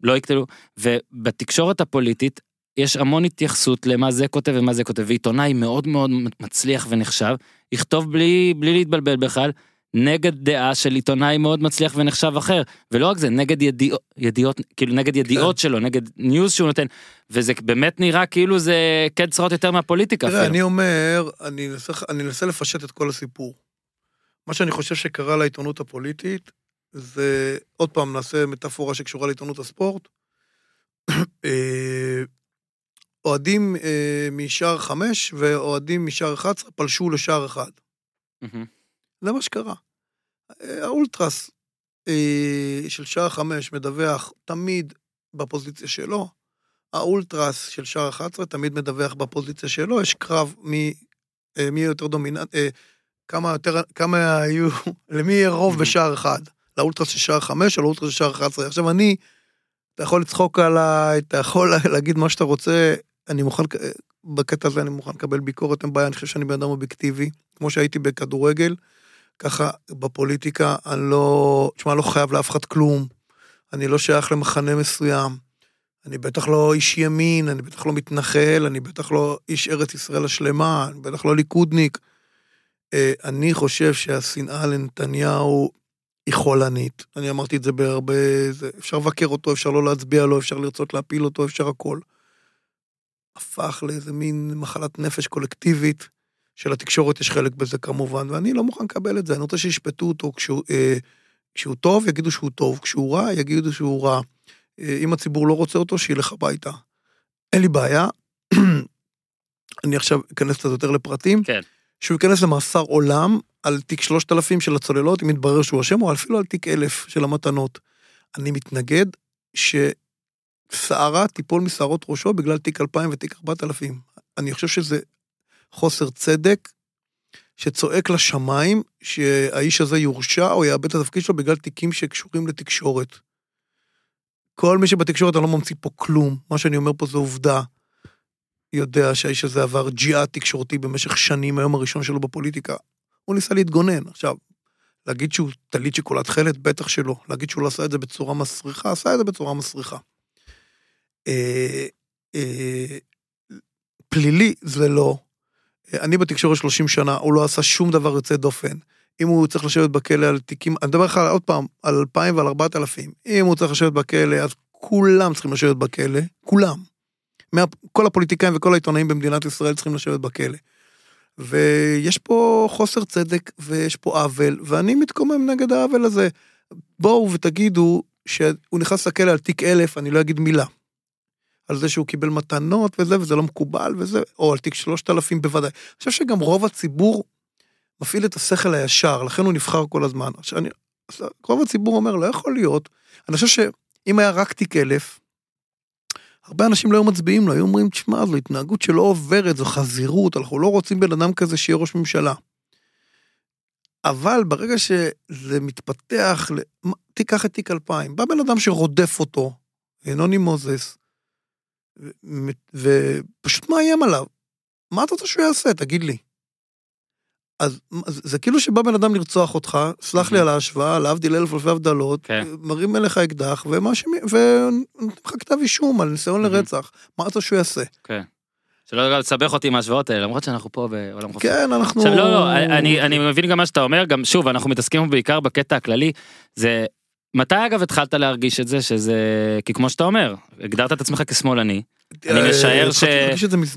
לא יקטלו, ובתקשורת הפוליטית יש המון התייחסות למה זה כותב ומה זה כותב, ועיתונאי מאוד מאוד מצליח ונחשב, יכתוב בלי, בלי להתבלבל בכלל, נגד דעה של עיתונאי מאוד מצליח ונחשב אחר, ולא רק זה, נגד ידיעות, ידיעות כאילו נגד ידיעות שלו, נגד ניוז שהוא נותן, וזה באמת נראה כאילו זה כן צרות יותר מהפוליטיקה תראה. אני אומר, אני אנסה, אני אנסה לפשט את כל הסיפור. מה שאני חושב שקרה לעיתונות הפוליטית, זה, עוד פעם, נעשה מטאפורה שקשורה לעיתונות הספורט. אה, אוהדים אה, משער חמש ואוהדים משער 11 פלשו לשער אחד. מהמם. זה מה שקרה. אה, האולטרס אה, של שער חמש מדווח תמיד בפוזיציה שלו, האולטרס של שער 11 תמיד מדווח בפוזיציה שלו, יש קרב מי, אה, מי יותר דומיננט, אה, כמה יותר, כמה היו, למי יהיה רוב בשער אחד, לאולטרס של שער 5 או לאולטרס של שער 11. עכשיו אני, אתה יכול לצחוק עליי, אתה יכול להגיד מה שאתה רוצה, אני מוכן, אה, בקטע הזה אני מוכן לקבל ביקורת, אין בעיה, אני חושב שאני בן אדם אובייקטיבי, כמו שהייתי בכדורגל, ככה בפוליטיקה אני לא, תשמע, לא חייב לאף אחד כלום, אני לא שייך למחנה מסוים, אני בטח לא איש ימין, אני בטח לא מתנחל, אני בטח לא איש ארץ ישראל השלמה, אני בטח לא ליכודניק. אה, אני חושב שהשנאה לנתניהו היא חולנית. אני אמרתי את זה בהרבה... זה, אפשר לבקר אותו, אפשר לא להצביע לו, אפשר לרצות להפיל אותו, אפשר הכל. הפך לאיזה מין מחלת נפש קולקטיבית, שלתקשורת יש חלק בזה כמובן, ואני לא מוכן לקבל את זה, אני רוצה שישפטו אותו כשהוא, אה, כשהוא טוב, יגידו שהוא טוב, כשהוא רע, יגידו שהוא רע. אה, אם הציבור לא רוצה אותו, שילך הביתה. אין לי בעיה. אני עכשיו אכנס קצת יותר לפרטים. כן. שהוא ייכנס למאסר עולם על תיק 3000 של הצוללות, אם יתברר שהוא אשם, או אפילו על תיק 1000 של המתנות. אני מתנגד ששערה תיפול משערות ראשו בגלל תיק 2000 ותיק 4000. אני חושב שזה חוסר צדק, שצועק לשמיים שהאיש הזה יורשע או יאבד את התפקיד שלו בגלל תיקים שקשורים לתקשורת. כל מי שבתקשורת, אני לא ממציא פה כלום, מה שאני אומר פה זה עובדה. יודע שהאיש הזה עבר ג'יהאד תקשורתי במשך שנים, היום הראשון שלו בפוליטיקה. הוא ניסה להתגונן. עכשיו, להגיד שהוא טלית שכולה תכלת, בטח שלא. להגיד שהוא לא עשה את זה בצורה מסריחה, עשה את זה בצורה מסריחה. אה, אה, פלילי זה לא. אני בתקשורת 30 שנה, הוא לא עשה שום דבר יוצא דופן. אם הוא צריך לשבת בכלא על תיקים, אני מדבר לך עוד פעם, על 2,000 ועל 4,000. אם הוא צריך לשבת בכלא, אז כולם צריכים לשבת בכלא, כולם. מה, כל הפוליטיקאים וכל העיתונאים במדינת ישראל צריכים לשבת בכלא. ויש פה חוסר צדק ויש פה עוול, ואני מתקומם נגד העוול הזה. בואו ותגידו שהוא נכנס לכלא על תיק אלף, אני לא אגיד מילה. על זה שהוא קיבל מתנות וזה, וזה לא מקובל וזה, או על תיק שלושת אלפים בוודאי. אני חושב שגם רוב הציבור מפעיל את השכל הישר, לכן הוא נבחר כל הזמן. עכשיו, אני, רוב הציבור אומר, לא יכול להיות. אני חושב שאם היה רק תיק אלף, הרבה אנשים לא היו מצביעים לו, היו אומרים, תשמע, זו התנהגות שלא עוברת, זו חזירות, אנחנו לא רוצים בן אדם כזה שיהיה ראש ממשלה. אבל ברגע שזה מתפתח, תיקח את תיק 2000, בא בן אדם שרודף אותו, נוני מוזס, ופשוט מאיים עליו. מה אתה רוצה שהוא יעשה? תגיד לי. אז זה כאילו שבא בן אדם לרצוח אותך, סלח לי על ההשוואה, להבדיל אלף אלפי הבדלות, כן. מרים אליך אקדח, ונותן לך כתב אישום על ניסיון לרצח. מה אתה שהוא יעשה? כן. שלא גם תסבך אותי עם ההשוואות האלה, למרות שאנחנו פה בעולם חופשי. כן, אנחנו... עכשיו לא, לא, אני, אני מבין גם מה שאתה אומר, גם שוב, אנחנו מתעסקים בעיקר בקטע הכללי, זה... מתי אגב התחלת להרגיש את זה, שזה... כי כמו שאתה אומר, הגדרת את עצמך כשמאלני, אני אה, משער ש...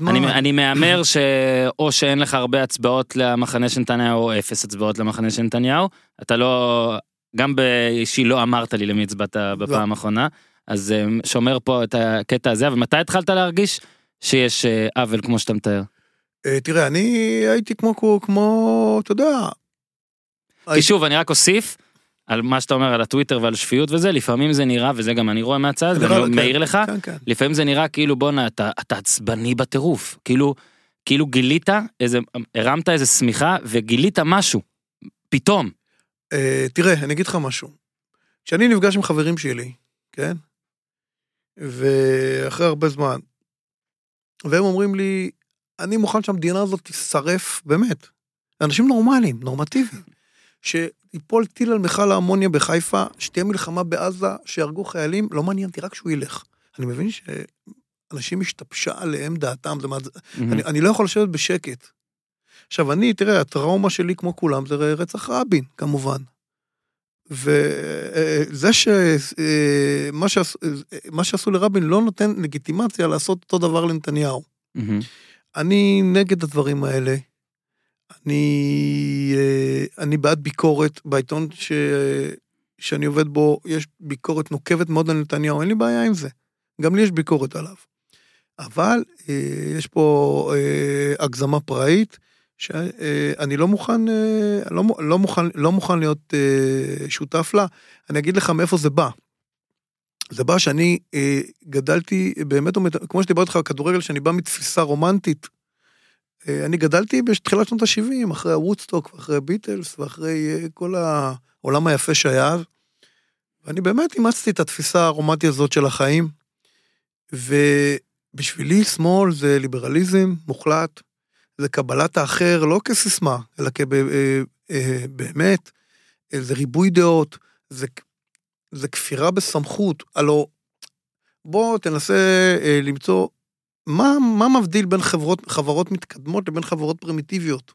אני, אני מהמר שאו שאין לך הרבה הצבעות למחנה של נתניהו או אפס הצבעות למחנה של נתניהו אתה לא גם באישי לא אמרת לי למי הצבעת בפעם האחרונה אז אה, שומר פה את הקטע הזה אבל מתי התחלת להרגיש שיש אה, עוול כמו שאתה מתאר. אה, תראה, אני הייתי כמו, כמו, אתה יודע, כי שוב אני רק אוסיף. על מה שאתה אומר על הטוויטר ועל שפיות וזה לפעמים זה נראה וזה גם אני רואה מהצד ואני כן, מעיר לך כן, כן. לפעמים זה נראה כאילו בואנה אתה אתה עצבני בטירוף כאילו כאילו גילית איזה הרמת איזה שמיכה וגילית משהו פתאום אה, תראה, אני אגיד לך משהו. כשאני נפגש עם חברים שלי, כן? ואחרי הרבה זמן, והם אומרים לי, אני מוכן שהמדינה הזאת תישרף, באמת. אנשים נורמליים, נורמטיביים. שיפול טיל על מכל האמוניה בחיפה, שתהיה מלחמה בעזה, שיהרגו חיילים, לא מעניין אותי, רק שהוא ילך. אני מבין שאנשים השתבשה עליהם דעתם, זה מה... אני, אני לא יכול לשבת בשקט. עכשיו, אני, תראה, הטראומה שלי, כמו כולם, זה רצח רבין, כמובן. וזה שמה שעשו, מה שעשו לרבין לא נותן לגיטימציה לעשות אותו דבר לנתניהו. מהמם. אני נגד הדברים האלה. אני, אה, אני בעד ביקורת בעיתון ש, שאני עובד בו, יש ביקורת נוקבת מאוד על נתניהו, אין לי בעיה עם זה. גם לי יש ביקורת עליו. אבל אה, יש פה אה, הגזמה פראית, שאני לא מוכן, לא, לא, מוכן, לא מוכן להיות שותף לה. אני אגיד לך מאיפה זה בא. זה בא שאני גדלתי באמת, כמו שדיברתי לך על כדורגל, שאני בא מתפיסה רומנטית. אה, אני גדלתי בתחילת שנות ה-70, אחרי הוודסטוק ואחרי ביטלס ואחרי אה, כל העולם היפה שהיה אז. ואני באמת אימצתי את התפיסה הרומנטית הזאת של החיים. ובשבילי שמאל זה ליברליזם מוחלט, זה קבלת האחר לא כסיסמה, אלא כבאמת, זה ריבוי דעות, זה, זה כפירה בסמכות. הלו, בוא תנסה אה, למצוא מה, מה מבדיל בין חברות, חברות מתקדמות לבין חברות פרימיטיביות?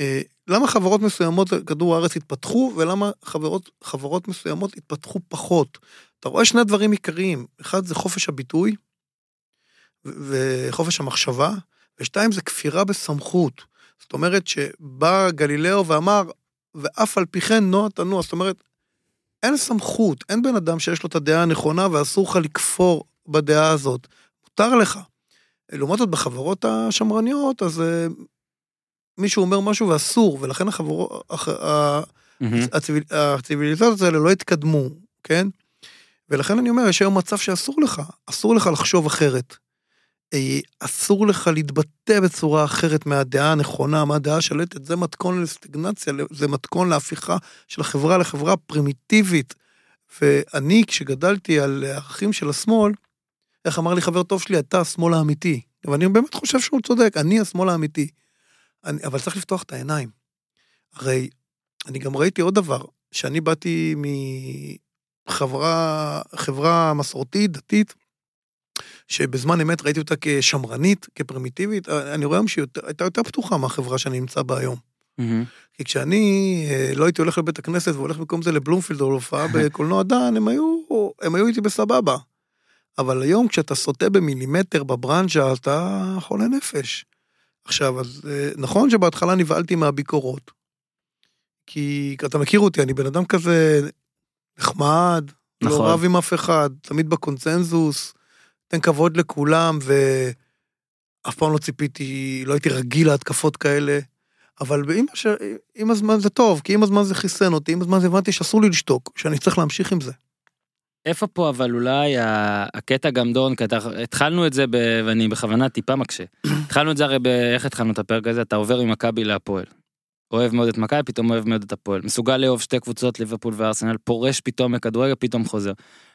אה, למה חברות מסוימות כדור הארץ התפתחו, ולמה חברות, חברות מסוימות התפתחו פחות? אתה רואה שני דברים עיקריים, אחד זה חופש הביטוי, וחופש המחשבה, ושתיים זה כפירה בסמכות. זאת אומרת שבא גלילאו ואמר, ואף על פי כן נוע תנוע, זאת אומרת, אין סמכות, אין בן אדם שיש לו את הדעה הנכונה ואסור לך לכפור בדעה הזאת. מותר לך. לעומת זאת בחברות השמרניות, אז אה, מישהו אומר משהו ואסור, ולכן החברות, הח- מהמם. הציביל, הציביליזציות האלה לא התקדמו, כן? ולכן אני אומר, יש היום מצב שאסור לך, אסור לך לחשוב אחרת. אה, אסור לך להתבטא בצורה אחרת מהדעה הנכונה, מהדעה השלטת, זה מתכון לסטגנציה, זה מתכון להפיכה של החברה לחברה פרימיטיבית. ואני, כשגדלתי על ערכים של השמאל, איך אמר לי חבר טוב שלי, אתה השמאל האמיתי. ואני באמת חושב שהוא צודק, אני השמאל האמיתי. אני, אבל צריך לפתוח את העיניים. הרי אני גם ראיתי עוד דבר, שאני באתי מחברה חברה מסורתית, דתית, שבזמן אמת ראיתי אותה כשמרנית, כפרימיטיבית, אני רואה היום שהיא הייתה יותר פתוחה מהחברה שאני נמצא בה היום. מהמם. כי כשאני אה, לא הייתי הולך לבית הכנסת והולך במקום זה לבלומפילד או להופעה בקולנוע דן, הם היו, הם היו איתי בסבבה. אבל היום כשאתה סוטה במילימטר בברנז'ה, אתה חולה נפש. עכשיו, אז אה, נכון שבהתחלה נבהלתי מהביקורות. כי אתה מכיר אותי, אני בן אדם כזה נחמד, נכון. לא רב עם אף אחד, תמיד בקונצנזוס, תן כבוד לכולם, ואף פעם לא ציפיתי, לא הייתי רגיל להתקפות כאלה. אבל עם, הש... עם הזמן זה טוב, כי עם הזמן זה חיסן אותי, עם הזמן זה הבנתי שאסור לי לשתוק, שאני צריך להמשיך עם זה. איפה פה אבל אולי הקטע גם דון, כי התחלנו את זה ב... ואני בכוונה טיפה מקשה. התחלנו את זה הרי ב... איך התחלנו את הפרק הזה? אתה עובר ממכבי להפועל. אוהב מאוד את מכבי, פתאום אוהב מאוד את הפועל. מסוגל לאהוב שתי קבוצות, ליברפול וארסנל, פורש פתאום מכדורגל, פתאום חוזר.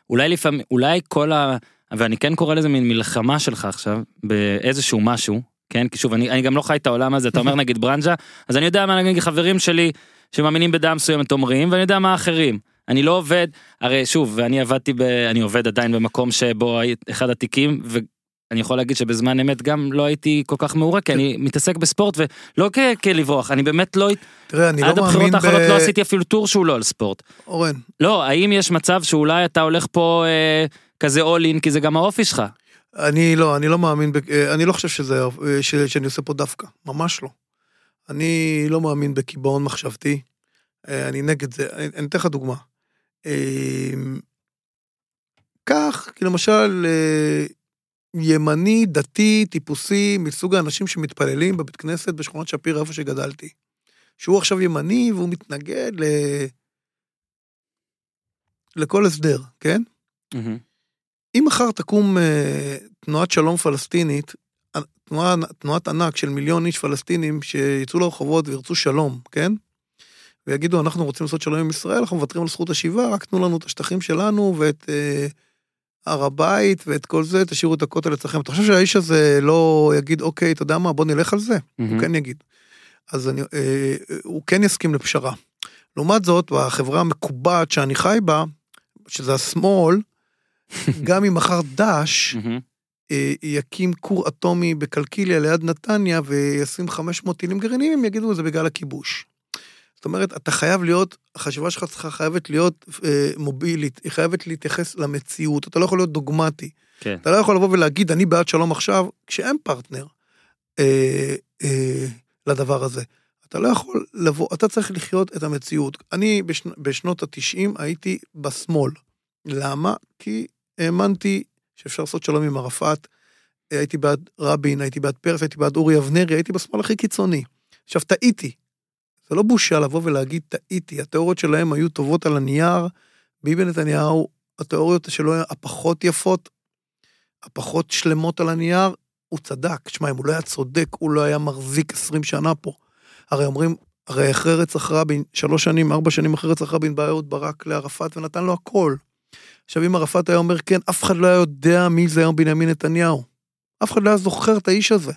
אולי לפעמים, אולי כל ה... ואני כן קורא לזה מין מלחמה שלך עכשיו, באיזשהו משהו, כן? כי שוב, אני, אני גם לא חי את העולם הזה, אתה אומר נגיד ברנז'ה, אז אני יודע מה נגיד חברים שלי שמאמינים בדעה מסוימת אומרים, ואני יודע מה האחרים. אני לא עובד, הרי שוב, ואני עבדתי ב... אני עובד עדיין במקום שבו היית אחד התיקים, ואני יכול להגיד שבזמן אמת גם לא הייתי כל כך מעורה, כי אני מתעסק בספורט, ולא כ... כלברוח, אני באמת לא... תראה, אני עד לא הבחירות מאמין ב... האחרונות לא עשיתי אפילו טור שהוא לא על ספורט. אורן, לא, האם יש מצב שאולי אתה הולך פה אה, כזה אול אין, כי זה גם האופי שלך. אני לא, אני לא מאמין, ב... אני לא חושב שזה, אה, ש... שאני עושה פה דווקא, ממש לא. אני לא מאמין בקיבעון מחשבתי, אה, אני נגד זה, אני אתן לך דוגמה. אה, כך, כי למשל, אה, ימני, דתי, טיפוסי, מסוג האנשים שמתפללים בבית כנסת בשכונת שפירא, איפה שגדלתי. שהוא עכשיו ימני והוא מתנגד ל... לכל הסדר, כן? אם מחר תקום אה, תנועת שלום פלסטינית, תנועה, תנועת ענק של מיליון איש פלסטינים שיצאו לרחובות וירצו שלום, כן? ויגידו, אנחנו רוצים לעשות שלום עם ישראל, אנחנו מוותרים על זכות השיבה, רק תנו לנו את השטחים שלנו ואת אה, הר הבית ואת כל זה, תשאירו את הכותל אצלכם. אתה חושב שהאיש הזה לא יגיד, אוקיי, אתה יודע מה, בוא נלך על זה? הוא כן יגיד. אז אני, אה, הוא כן יסכים לפשרה. לעומת זאת, בחברה המקובעת שאני חי בה, שזה השמאל, גם אם מחר מהמם. אה, יקים כור אטומי בקלקיליה ליד נתניה וישים 500 טילים גרעיניים, הם יגידו זה בגלל הכיבוש. זאת אומרת, אתה חייב להיות, החשיבה שלך צריכה חייבת להיות אה, מובילית, היא חייבת להתייחס למציאות, אתה לא יכול להיות דוגמטי. כן. אתה לא יכול לבוא ולהגיד, אני בעד שלום עכשיו, כשאין פרטנר אה, אה, לדבר הזה. אתה לא יכול לבוא, אתה צריך לחיות את המציאות. אני בשנ, בשנות התשעים הייתי בשמאל. למה? כי האמנתי שאפשר לעשות שלום עם ערפאת. הייתי בעד רבין, הייתי בעד פרס, הייתי בעד אורי אבנרי, הייתי בשמאל הכי קיצוני. עכשיו, טעיתי. זה לא בושה לבוא ולהגיד טעיתי, התיאוריות שלהם היו טובות על הנייר, ביבי נתניהו, התיאוריות שלו הפחות יפות, הפחות שלמות על הנייר, הוא צדק. שמע, אם הוא לא היה צודק, הוא לא היה מחזיק 20 שנה פה. הרי אומרים, הרי אחרי רצח רבין, שלוש שנים, ארבע שנים אחרי רצח רבין, בא אהוד ברק לערפאת ונתן לו הכל. עכשיו, אם ערפאת היה אומר כן, אף אחד לא היה יודע מי זה היום בנימין נתניהו. אף אחד לא היה זוכר את האיש הזה.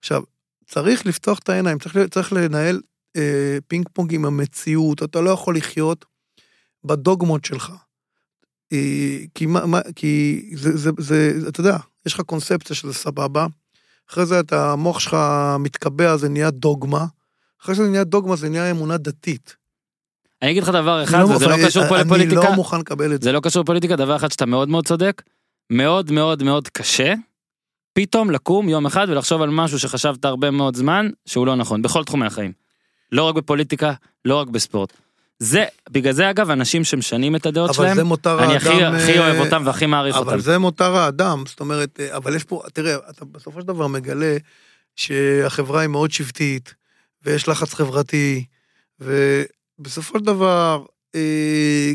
עכשיו, צריך לפתוח את העיניים, צריך, צריך לנהל אה, פינג פונג עם המציאות, אתה לא יכול לחיות בדוגמות שלך. אה, כי, מה, מה, כי זה, זה, זה, אתה יודע, יש לך קונספציה שזה סבבה, אחרי זה אתה, המוח שלך מתקבע, זה נהיה דוגמה, אחרי שזה נהיה דוגמה זה נהיה אמונה דתית. אני אגיד לך דבר אחד, אני וזה לא מוכן- קשור פה אני לפוליטיקה. לא מוכן לקבל את זה. זה לא קשור לפוליטיקה, דבר אחד שאתה מאוד מאוד צודק, מאוד מאוד מאוד קשה, פתאום לקום יום אחד ולחשוב על משהו שחשבת הרבה מאוד זמן, שהוא לא נכון, בכל תחומי החיים. לא רק בפוליטיקה, לא רק בספורט. זה, בגלל זה אגב, אנשים שמשנים את הדעות אבל שלהם, זה מותר אני האדם... הכי, הכי אה, אוהב אותם והכי מעריך אותם. אבל זה מותר האדם, זאת אומרת, אה, אבל יש פה, תראה, אתה בסופו של דבר מגלה שהחברה היא מאוד שבטית, ויש לחץ חברתי, ובסופו של דבר, אה,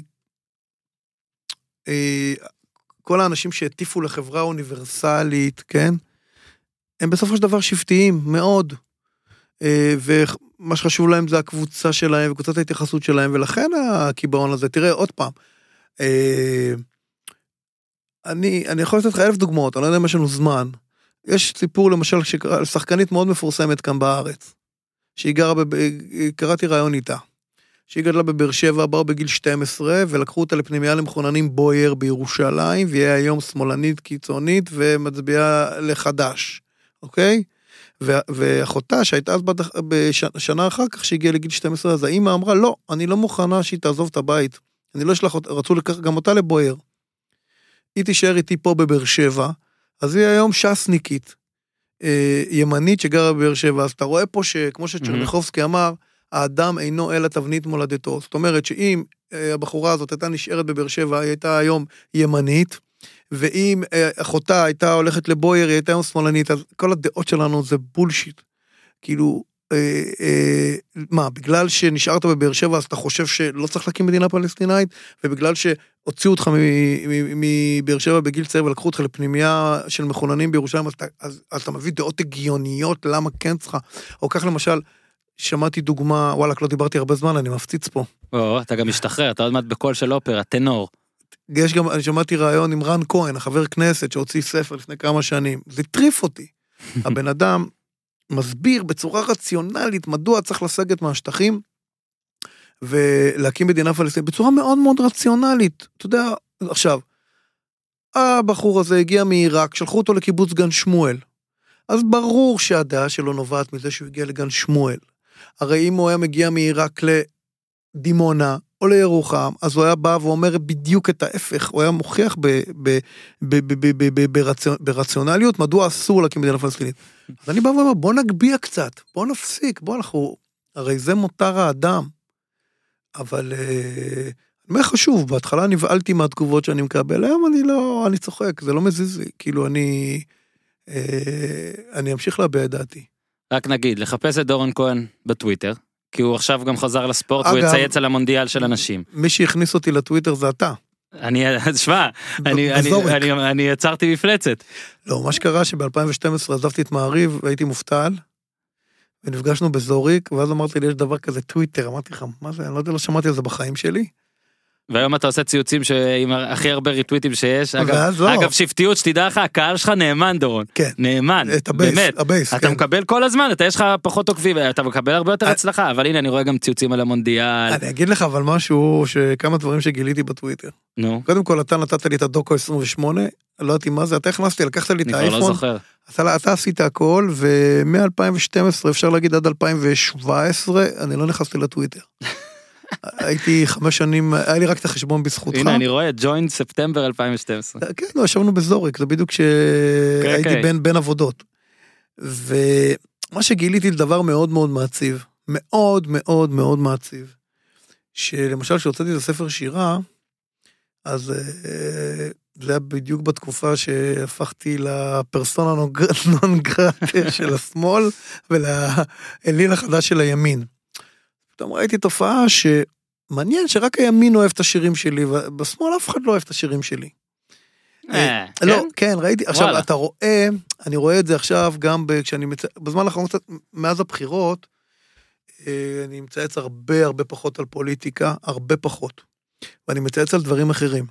אה, כל האנשים שהטיפו לחברה אוניברסלית, כן? הם בסופו של דבר שבטיים, מאוד. אה, ומה שחשוב להם זה הקבוצה שלהם וקבוצת ההתייחסות שלהם, ולכן הקיבעון הזה, תראה, עוד פעם, אה, אני, אני יכול לתת לך אלף דוגמאות, אני לא יודע אם יש לנו זמן. יש סיפור למשל שקרה שחקנית מאוד מפורסמת כאן בארץ, שהיא גרה, בב... קראתי ראיון איתה. שהיא גדלה בבאר שבע, באו בגיל 12, ולקחו אותה לפנימייה למחוננים בוייר בירושלים, והיא היום שמאלנית קיצונית ומצביעה לחדש, אוקיי? ואחותה שהייתה אז בת... בשנה אחר כך שהגיעה לגיל 12, אז האימא אמרה, לא, אני לא מוכנה שהיא תעזוב את הבית. אני לא אשלח אותה, רצו לקחת גם אותה לבוייר. היא תישאר איתי פה בבאר שבע, אז היא היום ש"סניקית, אה, ימנית שגרה בבאר שבע, אז אתה רואה פה שכמו שצ'רניחובסקי אמר, האדם אינו אלא תבנית מולדתו. זאת אומרת שאם אה, הבחורה הזאת הייתה נשארת בבאר שבע, היא הייתה היום ימנית, ואם אה, אחותה הייתה הולכת לבוייר, היא הייתה היום שמאלנית, אז כל הדעות שלנו זה בולשיט. כאילו, אה, אה, מה, בגלל שנשארת בבאר שבע אז אתה חושב שלא צריך להקים מדינה פלסטינאית, ובגלל שהוציאו אותך מבאר שבע בגיל צעיר ולקחו אותך לפנימייה של מחוננים בירושלים, אז אז, אז אתה מביא דעות הגיוניות למה כן צריכה. או כך למשל, שמעתי דוגמה, וואלכ, לא דיברתי הרבה זמן, אני מפציץ פה. או, אתה גם משתחרר, אתה עוד מעט בקול של אופרה, טנור. יש גם, אני שמעתי ראיון עם רן כהן, החבר כנסת שהוציא ספר לפני כמה שנים, זה הטריף אותי. הבן אדם מסביר בצורה רציונלית מדוע צריך לסגת מהשטחים ולהקים מדינה פלסטינית, בצורה מאוד מאוד רציונלית. אתה יודע, עכשיו, הבחור הזה הגיע מעיראק, שלחו אותו לקיבוץ גן שמואל. אז ברור שהדעה שלו נובעת מזה שהוא הגיע לגן שמואל. הרי אם הוא היה מגיע מעיראק לדימונה או לירוחם, אז הוא היה בא ואומר בדיוק את ההפך, הוא היה מוכיח ברציונליות מדוע אסור להקים מדינה פלסטינית. אז אני בא ואומר בוא נגביה קצת, בוא נפסיק, בוא אנחנו, הרי זה מותר האדם. אבל אה, אני אומר לך שוב, בהתחלה נבהלתי מהתגובות שאני מקבל, היום אני לא, אני צוחק, זה לא מזיז לי, כאילו אני, אה, אני אמשיך להביע את דעתי. רק נגיד, לחפש את דורון כהן בטוויטר, כי הוא עכשיו גם חזר לספורט והוא אגב- יצייץ על המונדיאל של הנשים. מי שהכניס אותי לטוויטר זה אתה. אני, שמע, אני, אני, בזורק. אני, אני יצרתי מפלצת. לא, מה שקרה שב-2012 עזבתי את מעריב והייתי מובטל, ונפגשנו בזוריק, ואז אמרתי לי, יש דבר כזה טוויטר, אמרתי לך, מה זה, אני לא יודע, לא שמעתי על זה בחיים שלי. והיום אתה עושה ציוצים עם הכי הרבה ריטוויטים שיש. אגב, לא. אגב, שבטיות, שתדע לך, הקהל שלך נאמן, דורון. כן. נאמן, את ה base, באמת. ה base, אתה כן. מקבל כל הזמן, אתה יש לך פחות עוקבים, אתה מקבל הרבה יותר אני- הצלחה, אבל הנה, אני רואה גם ציוצים על המונדיאל. אני אגיד לך אבל משהו, שכמה דברים שגיליתי בטוויטר. נו, קודם כל, אתה נתת לי את הדוקו 28, לא יודעתי מה זה, אתה הכנסת לי, לקחת לי את אני כבר לא האייפון, זוכר. אתה, אתה עשית הכל, ומ-2012, אפשר להגיד עד 2017, אני לא נכנסתי לטוויטר. הייתי חמש שנים, היה לי רק את החשבון בזכותך. הנה, אני רואה, ג'וינט ספטמבר 2012. כן, לא, ישבנו בזוריק, זה בדיוק שהייתי כן. בין, בין עבודות. ומה שגיליתי זה דבר מאוד מאוד מעציב, מאוד מאוד מאוד מעציב. שלמשל כשהוצאתי את הספר שירה, אז אה, זה היה בדיוק בתקופה שהפכתי לפרסונה נון גרטה של השמאל ולאליל החדש של הימין. פתאום ראיתי תופעה שמעניין שרק הימין אוהב את השירים שלי, ובשמאל אף אחד לא אוהב את השירים שלי. אה, לא, כן? כן, ראיתי, עכשיו וואלה. אתה רואה, אני רואה את זה עכשיו גם כשאני, מצ... בזמן האחרון קצת, מאז הבחירות, אה, אני מצייץ הרבה הרבה פחות על פוליטיקה, הרבה פחות. ואני מצייץ על דברים אחרים.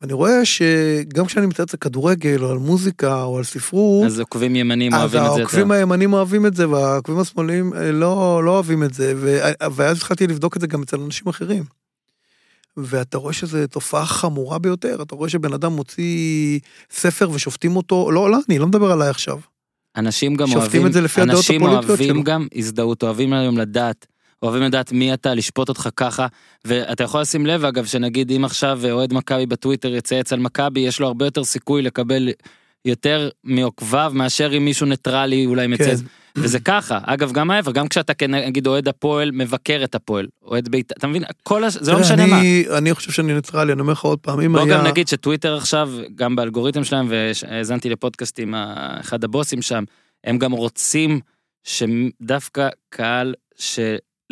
ואני רואה שגם כשאני מצייץ על כדורגל, או על מוזיקה, או על ספרות, אז עוקבים ימנים אז אוהבים את זה יותר. העוקבים הימנים אוהבים את זה, והעוקבים השמאליים אה, לא, לא אוהבים את זה, ו... ואז התחלתי לבדוק את זה גם אצל אנשים אחרים. ואתה רואה שזו תופעה חמורה ביותר, אתה רואה שבן אדם מוציא ספר ושופטים אותו, לא, לא, אני לא מדבר עליי עכשיו. אנשים גם שופטים אוהבים, את זה לפי הדעות אנשים הפוליטיות אוהבים שלו. גם הזדהות, אוהבים היום לדעת, אוהבים לדעת מי אתה, לשפוט אותך ככה, ואתה יכול לשים לב אגב, שנגיד אם עכשיו אוהד מכבי בטוויטר יצייץ על מכבי, יש לו הרבה יותר סיכוי לקבל יותר מעוקביו מאשר אם מישהו ניטרלי אולי מצייץ. וזה ככה, אגב גם ההפך, גם כשאתה כן, נגיד אוהד הפועל מבקר את הפועל, אוהד בית"ר, אתה מבין, כל הש... זה לא משנה מה. אני, אני חושב שאני ניטרלי, אני אומר לך עוד פעם, אם בוא היה... גם נגיד שטוויטר עכשיו, גם באלגוריתם שלהם, והאזנתי לפודקאסט עם אחד הבוסים שם, הם גם רוצים שדווקא קהל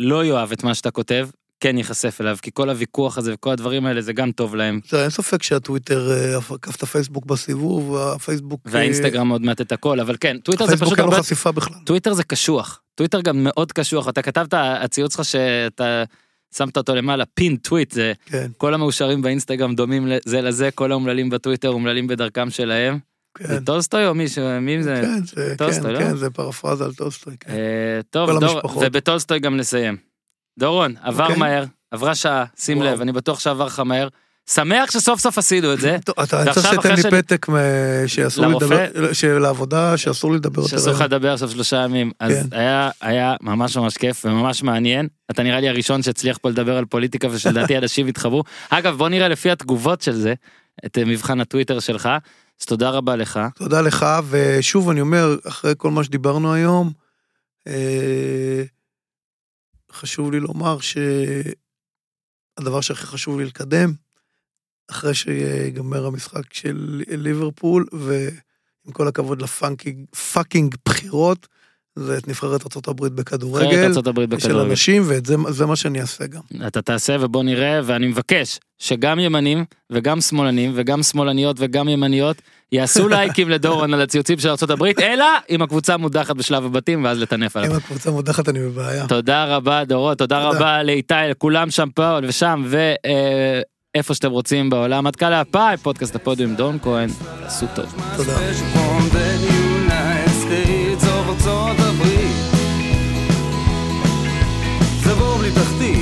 שלא יאהב את מה שאתה כותב, כן ייחשף אליו, כי כל הוויכוח הזה וכל הדברים האלה זה גם טוב להם. זה אין ספק שהטוויטר אה, עקף את הפייסבוק בסיבוב, והפייסבוק... אה, והאינסטגרם עוד מעט את הכל, אבל כן, טוויטר זה הפייסבוק פשוט אין לו הרבה... חשיפה בכלל. טוויטר זה קשוח, טוויטר גם מאוד קשוח, אתה כתבת, הציוץ שלך שאתה שמת אותו למעלה, pin tweet, זה כן, כל המאושרים באינסטגרם דומים זה לזה, כל האומללים בטוויטר אומללים בדרכם שלהם. כן. זה טולסטוי או מישהו, מי זה? כן, זה, טולסטוי, כן, לא? כן, זה פרפרזה על טולסטוי, כן. אה, טוב, דור. ובטולסטוי גם נסיים. דורון, עבר אוקיי. מהר, עברה שעה, שים וואו. לב, אני בטוח שעבר לך מהר. שמח שסוף סוף עשינו את זה, אתה צריך שתיתן אחרי לי פתק מ- שאסור לי לרופא? לדבר, של העבודה, שאסור לי לדבר יותר. שאסור לך לדבר עכשיו שלושה ימים. אז כן. היה, ממש ממש כיף וממש מעניין. אתה נראה לי הראשון שהצליח פה לדבר על פוליטיקה ושלדעתי אנשים יתחברו. אגב, בוא נראה לפי התגובות של זה, את אה, מבחן הטוויטר שלך. אז תודה רבה לך. תודה לך, ושוב אני אומר, אחרי כל מה שדיברנו היום, אה, חשוב לי לומר שהדבר שהכי חשוב לי לקדם, אחרי שיגמר המשחק של ליברפול, ועם כל הכבוד לפאקינג בחירות, זה את נבחרת ארה"ב בכדורגל, הברית של בכדורגל. אנשים, ואת זה, זה מה שאני אעשה גם. אתה תעשה ובוא נראה ואני מבקש שגם ימנים וגם שמאלנים וגם שמאלניות וגם ימניות יעשו לייקים לדורון על הציוצים של ארה"ב אלא אם הקבוצה מודחת בשלב הבתים ואז לטנף עליו. אם הקבוצה מודחת אני בבעיה. תודה רבה דורות תודה תודה. רבה לאיתי לכולם שם פה ושם ואיפה שאתם רוצים בעולם עד כאן להפעם פודקאסט הפודיום דורון כהן עשו טוב. תודה. ארצות הברית. זה בור בלי תחתית